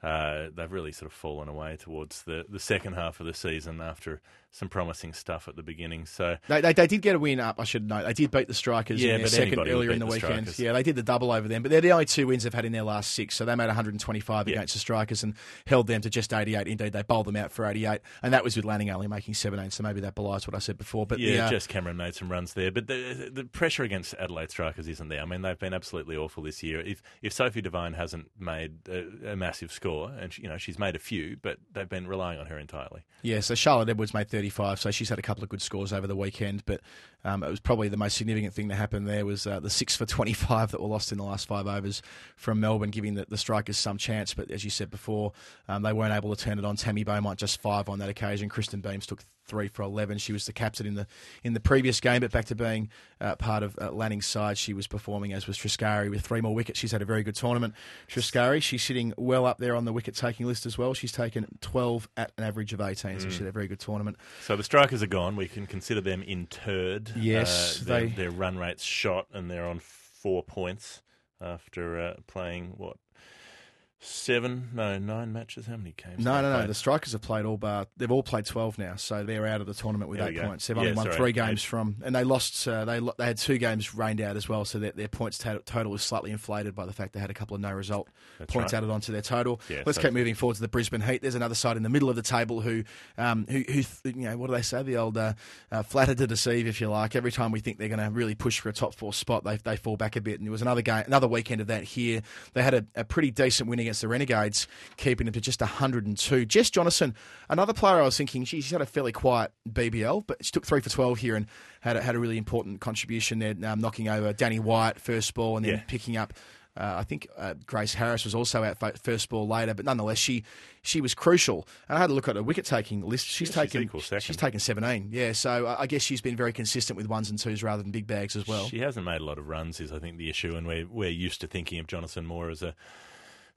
uh, they've really sort of fallen away towards the, the second half of the season after some promising stuff at the beginning. So They, they, they did get a win up, I should note. They did beat the Strikers Yeah, in their second earlier in the the weekend. Strikers. Yeah, they did the double over them, but they're the only two wins they've had in their last six. So they made 125 Yeah. against the Strikers and held them to just 88. Indeed, they bowled them out for 88, and that was with Lanning only making 17. So maybe that belies what I said before. But yeah, the, uh, Jess Cameron made some runs there, but the the pressure against Adelaide Strikers isn't there. I mean, they've been absolutely awful this year. If if Sophie Devine hasn't made a, a massive score, and she, you know she's made a few, but they've been relying on her entirely. Yeah, so Charlotte Edwards made 35, so she's had a couple of good scores over the weekend. But um, it was probably the most significant thing to happen there was uh, the six for 25 that were lost in the last five overs from Melbourne, giving the, the strikers some chance. But as you said before, um, they weren't able to turn it on. Tammy Beaumont just five on that occasion. Kristen Beams took three for 11. She was the captain in the in the previous game, but back to being uh, part of uh, Lanning's side, she was performing as was Triscari with three more wickets. She's had a very good tournament. Triscari, she's sitting well up there on the wicket taking list as well. She's taken 12 at an average of 18, so she had a very good tournament. So the strikers are gone. We can consider them interred. Yes, uh, their, they- their run rate's shot, and they're on four points after uh, playing what seven, no, nine matches. How many games? No, no, no. played? The Strikers have played all bar. They've all played twelve now, so they're out of the tournament with There eight points. They've Yeah, only won sorry. three games Eight. from, and they lost. Uh, they they had two games rained out as well, so their, their points to- total is slightly inflated by the fact they had a couple of no result That's points right. added onto their total. Yeah, Let's so- keep moving forward to the Brisbane Heat. There's another side in the middle of the table who, um, who, who, th- you know, what do they say? The old uh, uh, flatter to deceive, if you like. Every time we think they're going to really push for a top four spot, they they fall back a bit. And there was another game, another weekend of that here. They had a, a pretty decent win against the Renegades, keeping them to just 102. Jess Jonassen, another player I was thinking, she's had a fairly quiet BBL, but she took three for 12 here and had a, had a really important contribution there, um, knocking over Danni Wyatt first ball and then Yeah. picking up. Uh, I think uh, Grace Harris was also out first ball later, but nonetheless, she she was crucial. And I had a look at her wicket taking list. She's Yeah, she's taken equal she's taken seventeen. Yeah, so I guess she's been very consistent with ones and twos rather than big bags as well. She hasn't made a lot of runs, is I think the issue, and we're we're used to thinking of Jonassen more as a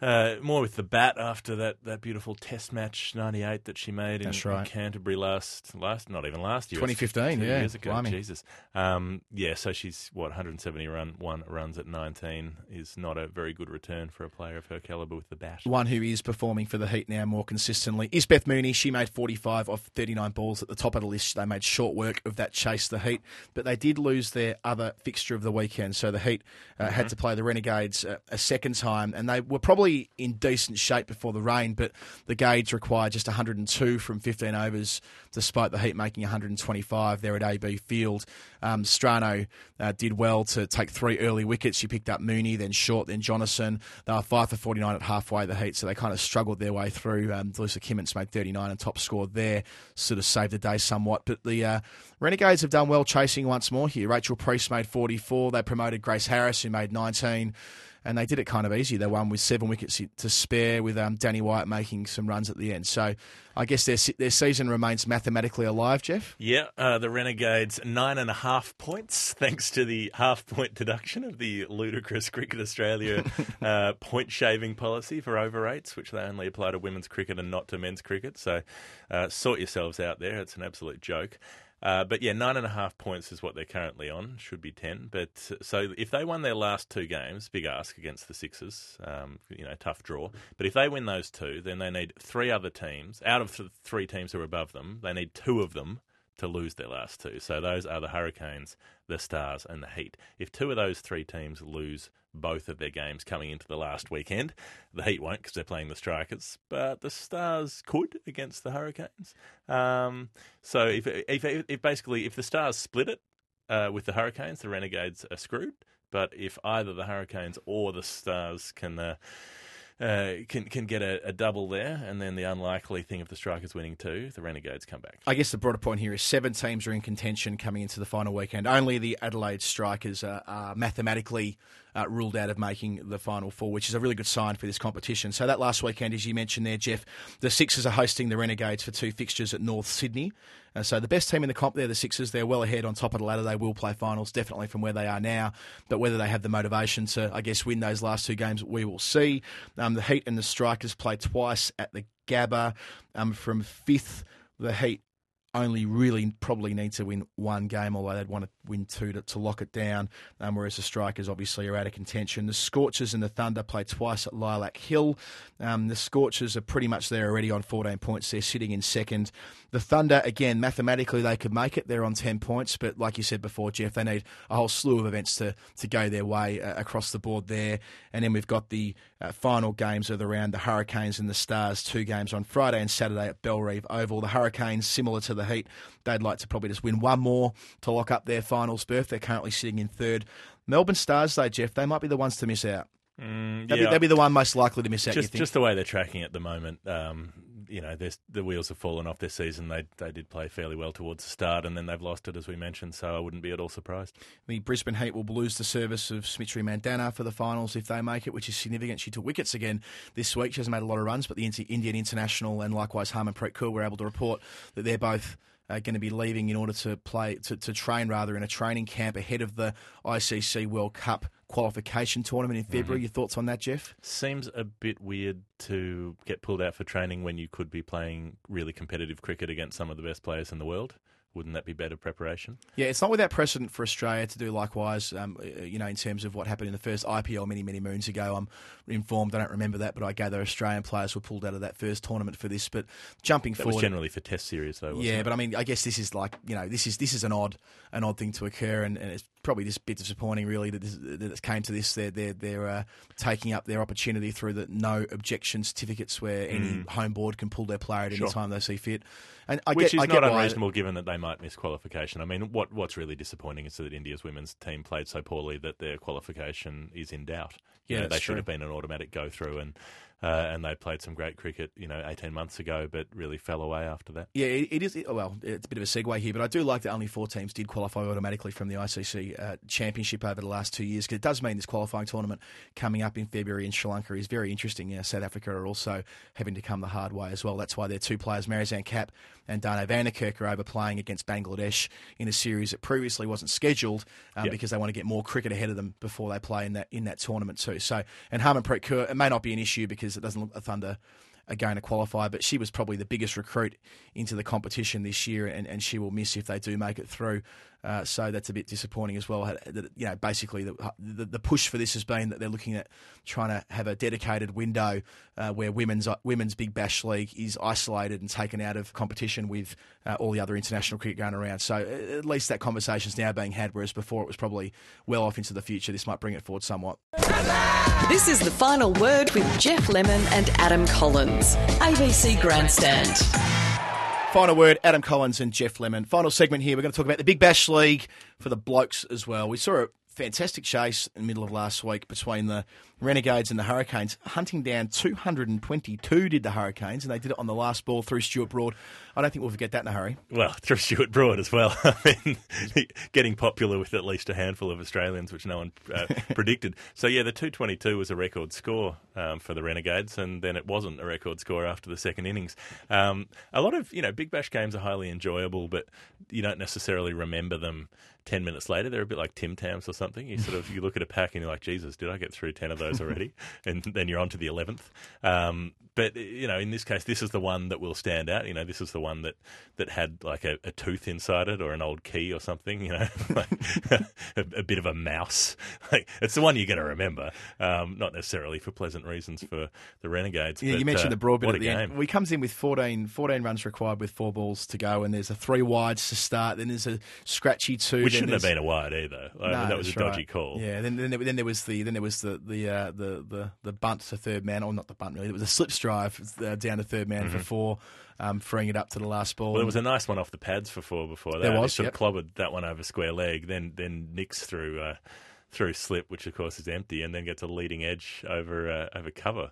uh, more with the bat after that, that beautiful Test match '98 that she made in, That's in. Canterbury last last not even last year, 2015, two yeah, years ago. blimey. Jesus, um, yeah. So she's what 170 run one runs at 19 is not a very good return for a player of her caliber with the bat. One who is performing for the Heat now more consistently is Beth Mooney. She made 45 off 39 balls at the top of the list. They made short work of that chase, the Heat, but they did lose their other fixture of the weekend. So the Heat uh, had to play the Renegades uh, a second time, and they were probably in decent shape before the rain, but the Gades required just 102 from 15 overs, despite the Heat making 125 there at AB Field. Um, Strano uh, did well to take three early wickets. She picked up Mooney, then Short, then Jonassen. They were five for 49 at halfway the Heat, so they kind of struggled their way through. Um, Kimmince made 39 and top scored there, sort of saved the day somewhat. But the uh, Renegades have done well chasing once more here. Rachel Priest made 44. They promoted Grace Harris, who made 19 and they did it kind of easy. They won with seven wickets to spare, with um, Danni Wyatt making some runs at the end. So I guess their their season remains mathematically alive, Geoff. Yeah, uh, the Renegades nine and a half points, thanks to the half point deduction of the ludicrous Cricket Australia uh, point shaving policy for over eights, which they only apply to women's cricket and not to men's cricket. So uh, sort yourselves out there; it's an absolute joke. Uh, but yeah, nine and a half points is what they're currently on. Should be ten. But so if they won their last two games, big ask against the Sixers. Um, you know, tough draw. But if they win those two, then they need three other teams out of the three teams who are above them. They need two of them to lose their last two. So those are the Hurricanes, the Stars, and the Heat. If two of those three teams lose both of their games coming into the last weekend, the Heat won't because they're playing the Strikers, but the Stars could against the Hurricanes. Um, so if, if, if basically if the Stars split it uh, with the Hurricanes, the Renegades are screwed. But if either the Hurricanes or the Stars can uh, uh, can can get a, a double there, and then the unlikely thing of the Strikers winning two, the Renegades come back. I guess the broader point here is seven teams are in contention coming into the final weekend. Only the Adelaide Strikers are, are mathematically uh, ruled out of making the final four, which is a really good sign for this competition. So that last weekend, as you mentioned there, Geoff, the Sixers are hosting the Renegades for two fixtures at North Sydney. Uh, so the best team in the comp there, the Sixers, they're well ahead on top of the ladder. They will play finals, definitely from where they are now. But whether they have the motivation to, I guess, win those last two games, we will see. Um, the Heat and the Strikers play twice at the Gabba. Um, from fifth, the Heat only really probably need to win one game, although they'd want to win two to, to lock it down. Um, whereas the Strikers obviously are out of contention. The Scorchers and the Thunder play twice at Lilac Hill. Um, the Scorchers are pretty much there already on 14 points. They're sitting in second. The Thunder, again, mathematically they could make it. They're on 10 points, but like you said before, Geoff, they need a whole slew of events to, to go their way uh, across the board there. And then we've got the uh, final games of the round, the Hurricanes and the Stars, two games on Friday and Saturday at Bellerive Oval. The Hurricanes, similar to the Heat, they'd like to probably just win one more to lock up their finals berth. They're currently sitting in third. Melbourne Stars, though, Geoff, they might be the ones to miss out. Mm, They'd, be, they'd be the one most likely to miss out, just just the way they're tracking at the moment. Um, you know, the wheels have fallen off this season. They they did play fairly well towards the start, and then they've lost it as we mentioned. So I wouldn't be at all surprised. The Brisbane Heat will lose the service of Smriti Mandhana for the finals if they make it, which is significant. She took wickets again this week. She hasn't made a lot of runs, but the Indian International and likewise Harmanpreet Kaur were able to report that they're both uh, going to be leaving in order to play to, to train rather in a training camp ahead of the ICC World Cup qualification tournament in February. Your thoughts on that, Geoff? Seems a bit weird to get pulled out for training when you could be playing really competitive cricket against some of the best players in the world. Wouldn't that be better preparation? Yeah, it's not without precedent for Australia to do likewise. Um, uh, you know, in terms of what happened in the first IPL many, many moons ago. I'm informed. I don't remember that, but I gather Australian players were pulled out of that first tournament for this. But jumping That was forward, generally for Test series, though. Wasn't yeah, it? but I mean, I guess this is like you know, this is this is an odd an odd thing to occur, and, and it's probably just a bit disappointing, really, that this, that it came to this. They're they're they're uh, taking up their opportunity through the no objection certificates, where any home board can pull their player at any Mm. Time they see fit. And I Which get, is I get not why- unreasonable given that they might miss qualification. I mean, what what's really disappointing is that India's women's team played so poorly that their qualification is in doubt. You Yeah, know, they should true. have been an automatic go through, and uh, and they played some great cricket, you know, eighteen months ago, but really fell away after that. Yeah, it, it is. Well, it's a bit of a segue here, but I do like that only four teams did qualify automatically from the ICC uh, Championship over the last two years because it does mean this qualifying tournament coming up in February in Sri Lanka is very interesting. You know, South Africa are also having to come the hard way as well. That's why their two players, Marizanne Kapp and Dane van Niekerk, are over playing against Bangladesh in a series that previously wasn't scheduled um, Yeah. because they want to get more cricket ahead of them before they play in that in that tournament too. So, and Harmanpreet Kaur, it may not be an issue because it doesn't look the Thunder are going to qualify, but she was probably the biggest recruit into the competition this year, and, and she will miss if they do make it through. Uh, so that's a bit disappointing as well. You know, basically the, the the push for this has been that they're looking at trying to have a dedicated window uh, where women's women's Big Bash League is isolated and taken out of competition with uh, all the other international cricket going around. So uh, at least that conversation's now being had, whereas before it was probably well off into the future. This might bring it forward somewhat. This is the final word with Geoff Lemon and Adam Collins. ABC Grandstand. Final word, Adam Collins and Geoff Lemon. Final segment here. We're going to talk about the Big Bash League for the blokes as well. We saw a fantastic chase in the middle of last week between the Renegades and the Hurricanes, hunting down 222 did the Hurricanes, and they did it on the last ball through Stuart Broad. I don't think we'll forget that in a hurry. Well, through Stuart Broad as well. I mean, getting popular with at least a handful of Australians, which no one uh, predicted. So, yeah, the 222 was a record score um, for the Renegades, and then it wasn't a record score after the second innings. Um, a lot of, you know, Big Bash games are highly enjoyable, but you don't necessarily remember them 10 minutes later. They're a bit like Tim Tams or something. You sort of you look at a pack and you're like, Jesus, did I get through 10 of those already? and then you're on to the 11th. Um, but, you know, in this case, this is the one that will stand out. You know, this is the one that, that had like a, a tooth inside it or an old key or something, you know, like a, a bit of a mouse. Like, it's the one you're going to remember, um, not necessarily for pleasant reasons for the Renegades. Yeah, but, you mentioned uh, the broad bit what at the game. end. He comes in with 14, 14 runs required with four balls to go, and there's a three wides to start. Then there's a scratchy two. Which shouldn't have been a wide either. I mean, that was a that's dodgy right. call. Yeah, then then there, then there was the then there was the the uh, the, the the bunt to third man, or not the bunt really. It was a slip drive uh, down to third man for four, um, freeing it up to the last ball. Mm-hmm. Well, there was a nice one off the pads for four before that. There He was, sort yep. of clobbered that one over square leg, then then nicks through uh, through slip, which of course is empty, and then gets a leading edge over uh, over cover.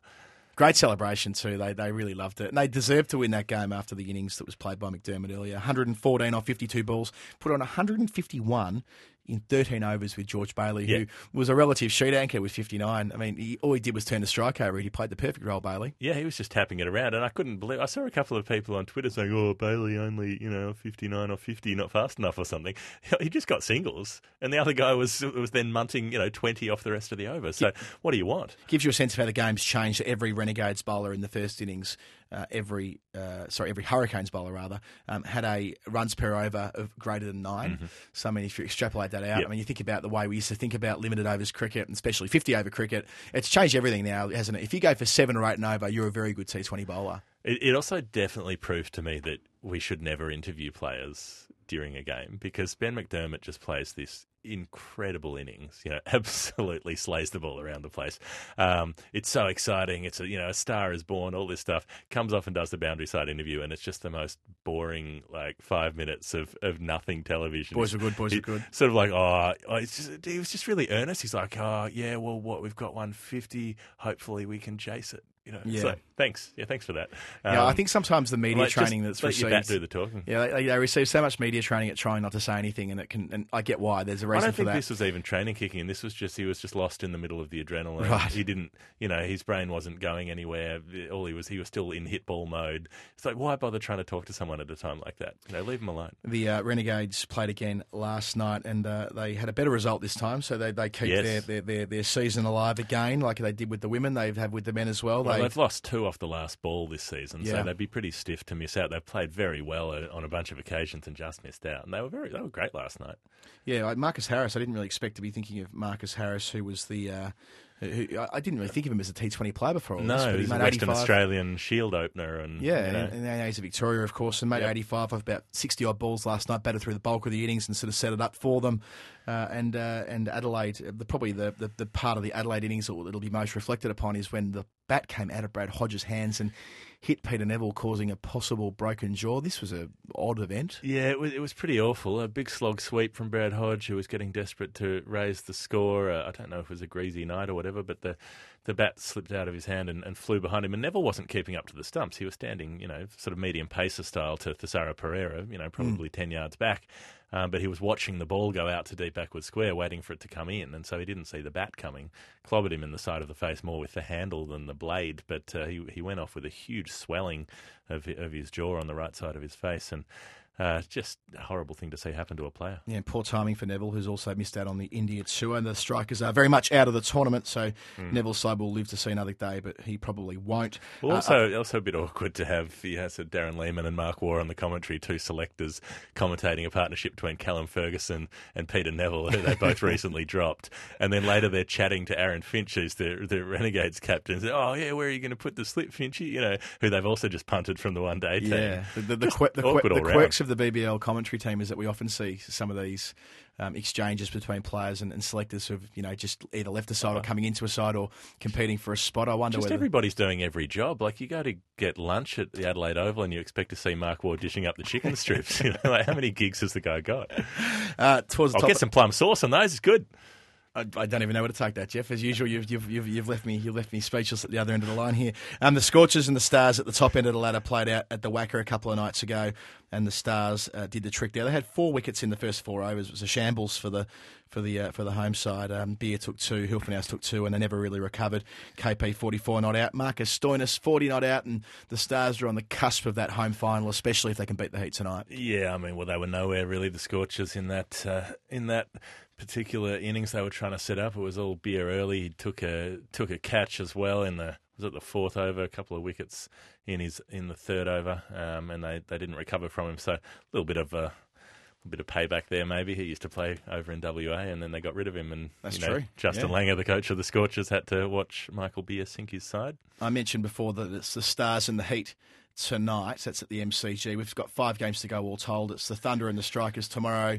Great celebration too. They they really loved it, and they deserved to win that game after the innings that was played by McDermott earlier. 114 off 52 balls, put on 151 in 13 overs with George Bailey, Yeah. who was a relative sheet anchor with 59. I mean, he, all he did was turn the strike over. He played the perfect role, Bailey. Yeah, he was just tapping it around, and I couldn't believe. I saw a couple of people on Twitter saying, "Oh, Bailey only you know fifty nine or fifty, not fast enough or something." He just got singles, and the other guy was was then munting you know twenty off the rest of the over. So what do you want? Gives you a sense of how the game's changed. Every Renegades bowler in the first innings uh, every uh, sorry every Hurricanes bowler rather um, had a runs per over of greater than 9 So I mean, if you extrapolate that out, Mm-hmm. Yep. I mean, you think about the way we used to think about limited overs cricket, and especially fifty over cricket. It's changed everything now, hasn't it? If you go for seven or eight and over, you're a very good T Twenty bowler. It, it also definitely proved to me that we should never interview players during a game because Ben McDermott just plays this incredible innings. You know, absolutely slays the ball around the place. Um, it's so exciting. It's a you know a star is born. All this stuff comes off and does the boundary side interview, and it's just the most boring like five minutes of, of nothing television. Boys are good, boys are good. Sort of like oh, oh, it's just, he was just really earnest. He's like oh yeah, well what we've got one fifty. Hopefully we can chase it. You know, Yeah. like, thanks. Yeah, thanks for that. yeah, I Um, think sometimes the media like, training that's let received. bat do the talking. Yeah, they, they receive so much media training at trying not to say anything, and it can. And I get why. There's a reason I don't for think that. this was even training kicking, and this was just he was just lost in the middle of the adrenaline. Right. He didn't, you know, his brain wasn't going anywhere. All he was, he was still in hit ball mode. It's like why bother trying to talk to someone at a time like that? You know, leave him alone. The uh, Renegades played again last night, and uh, they had a better result this time. So they, they keep Yes. their, their, their their season alive again, like they did with the women. They have with the men as well. Well, they, they've lost two off the last ball this season, Yeah. so they'd be pretty stiff to miss out. They've played very well uh, on a bunch of occasions and just missed out. And they were very, they were great last night. yeah, like Marcus Harris. I didn't really expect to be thinking of Marcus Harris, who was the. Uh, who, I- didn't really think of him as a T20 player before. all No, this, but he he's a Western 85. Australian Shield opener, and Yeah, you know, and, and he's a Victoria, of course, and made Yep. 85 off about 60 odd balls last night, batted through the bulk of the innings and sort of set it up for them. Uh, and uh, and Adelaide, uh, the, probably the, the, the part of the Adelaide innings that will- be most reflected upon is when the bat came out of Brad Hodge's hands and hit Peter Nevill, causing a possible broken jaw. This was a odd event. Yeah, it was, it was pretty awful. A big slog sweep from Brad Hodge, who was getting desperate to raise the score. Uh, I don't know if it was a greasy night or whatever, but the, the bat slipped out of his hand and, and flew behind him. And Nevill wasn't keeping up to the stumps. He was standing, you know, sort of medium pacer style to Thisara Perera, you know, probably 10 yards back. Um, but he was watching the ball go out to deep backward square, waiting for it to come in, and so he didn't see the bat coming. Clobbered him in the side of the face more with the handle than the blade, but uh, he he went off with a huge swelling of of his jaw on the right side of his face, and uh, just a horrible thing to see happen to a player. Yeah, poor timing for Nevill, who's also missed out on the India tour. And the strikers are very much out of the tournament, so Nevill's side will live to see another day, but he probably won't. Well, Uh, also, also a bit awkward to have yes, Darren Lehmann and Mark Waugh on the commentary, two selectors commentating a partnership between Callum Ferguson and Peter Nevill, who they both recently dropped. And then later they're chatting to Aaron Finch, who's the, the Renegades captain. Oh, yeah, where are you going to put the slip, Finchy? You know, who they've also just punted from the one day team. Yeah, the, the, the, que- the, que- the quirks of the BBL commentary team is that we often see some of these um, exchanges between players and, and selectors who have, you know, just either left a side or coming into a side or competing for a spot. I wonder Just whether. everybody's doing every job. Like you go to get lunch at the Adelaide Oval and you expect to see Mark Waugh dishing up the chicken strips. You know, like how many gigs has the guy got? Uh, towards the I'll get some plum sauce on those. It's good. I, don't even know where to take that, Geoff. As usual, you've, you've, you've, you've left me you've left me speechless at the other end of the line here. Um, the Scorchers and the Stars at the top end of the ladder played out at the WACA a couple of nights ago, and the Stars uh, did the trick there. They had four wickets in the first four overs. It was a shambles for the for the uh, for the home side. Um, Beer took two, Hilfenhaus took two, and they never really recovered. KP forty four not out, Marcus Stoinis forty not out, and the Stars are on the cusp of that home final, especially if they can beat the Heat tonight. Yeah, I mean, well, they were nowhere really. The Scorchers in that uh, in that particular innings they were trying to set up. It was all Beer early. He took a took a catch as well in the was it the fourth over, a couple of wickets in his in the third over, um, and they, they didn't recover from him. So a little bit of a, a bit of payback there. Maybe he used to play over in WA, and then they got rid of him. And That's you know, true. Justin Yeah. Langer, the coach of the Scorchers, had to watch Michael Beer sink his side. I mentioned before that it's the Stars and the Heat tonight. That's at the MCG. We've got five games to go all told. It's the Thunder and the Strikers tomorrow.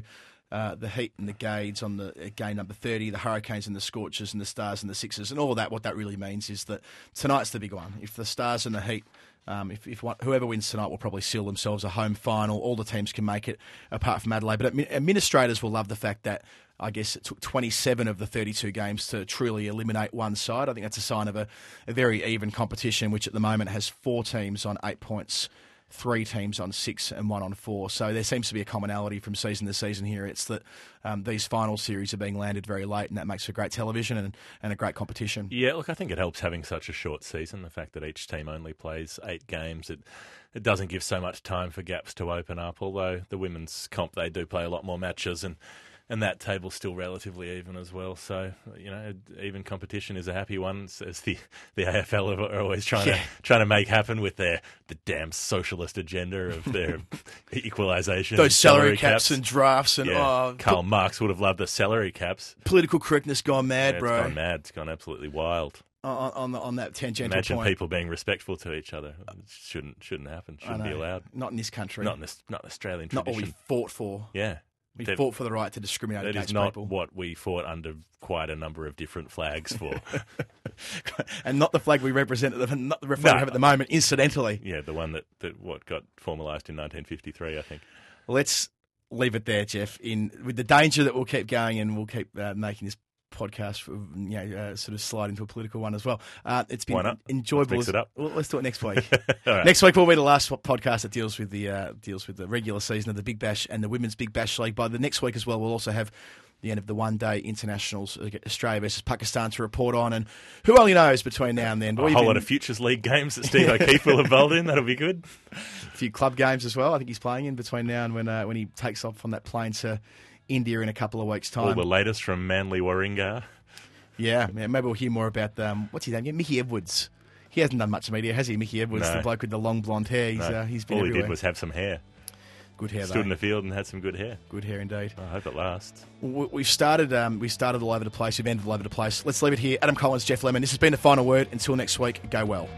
Uh, the Heat and the Gades on the uh, game number 30, the Hurricanes and the Scorchers and the Stars and the Sixers. And all that, what that really means is that tonight's the big one. If the Stars and the Heat, um, if, if one, whoever wins tonight will probably seal themselves a home final. All the teams can make it apart from Adelaide. But administrators will love the fact that I guess it took 27 of the 32 games to truly eliminate one side. I think that's a sign of a, a very even competition, which at the moment has four teams on eight points, three teams on six, and one on four. So there seems to be a commonality from season to season here. It's that um, these final series are being landed very late, and that makes for great television and, and a great competition. Yeah, look, I think it helps having such a short season. The fact that each team only plays eight games, it it doesn't give so much time for gaps to open up. Although the women's comp, they do play a lot more matches, and and that table's still relatively even as well. So you know, even competition is a happy one, as the the AFL are always trying Yeah. to trying to make happen with their the damn socialist agenda of their equalisation, Those and salary, caps, and drafts and yeah, oh, Karl Marx would have loved the salary caps. political correctness gone mad, Yeah, bro. Gone mad. It's gone absolutely wild. On, on, the, on that tangential Imagine point. people being respectful to each other. It shouldn't shouldn't happen. Shouldn't be allowed. Not in this country. Not in this not in Australian tradition. Not what we fought for. yeah, We They've- fought for the right to discriminate That against is not people. what we fought under quite a number of different flags for. and not the flag we represent, at the- not the flag we have at the moment, incidentally. yeah, the one that, that what got formalised in 1953, I think. Let's leave it there, Geoff. In with the danger that we'll keep going and we'll keep uh, making this podcast, you know, uh, sort of slide into a political one as well. Uh, it's been enjoyable. Let's mix it up. Well, let's do it next week. Right. Next week will be the last podcast that deals with the uh, deals with the regular season of the Big Bash and the Women's Big Bash League. By the next week as well, we'll also have the end of the one day internationals, uh, Australia versus Pakistan, to report on. And who only knows between now and then? A whole lot of Futures League games that Steve O'Keefe will have bowled in. That'll be good. a few club games as well. I think he's playing in between now and when uh, when he takes off on that plane to India in a couple of weeks' time. All the latest from Manly Warringah. Yeah, yeah, maybe we'll hear more about um, what's his name? again? Mickey Edwards. He hasn't done much media, has he? Mickey Edwards, No. the bloke with the long blonde hair. He's No, uh, he's been All he did was have some hair. good hair, Stood in the field and had some good hair. Good hair indeed. I hope it lasts. We- We've started. Um, we started all over the place. We've ended all over the place. Let's leave it here. Adam Collins, Geoff Lemon. This has been the final word. Until next week. Go well.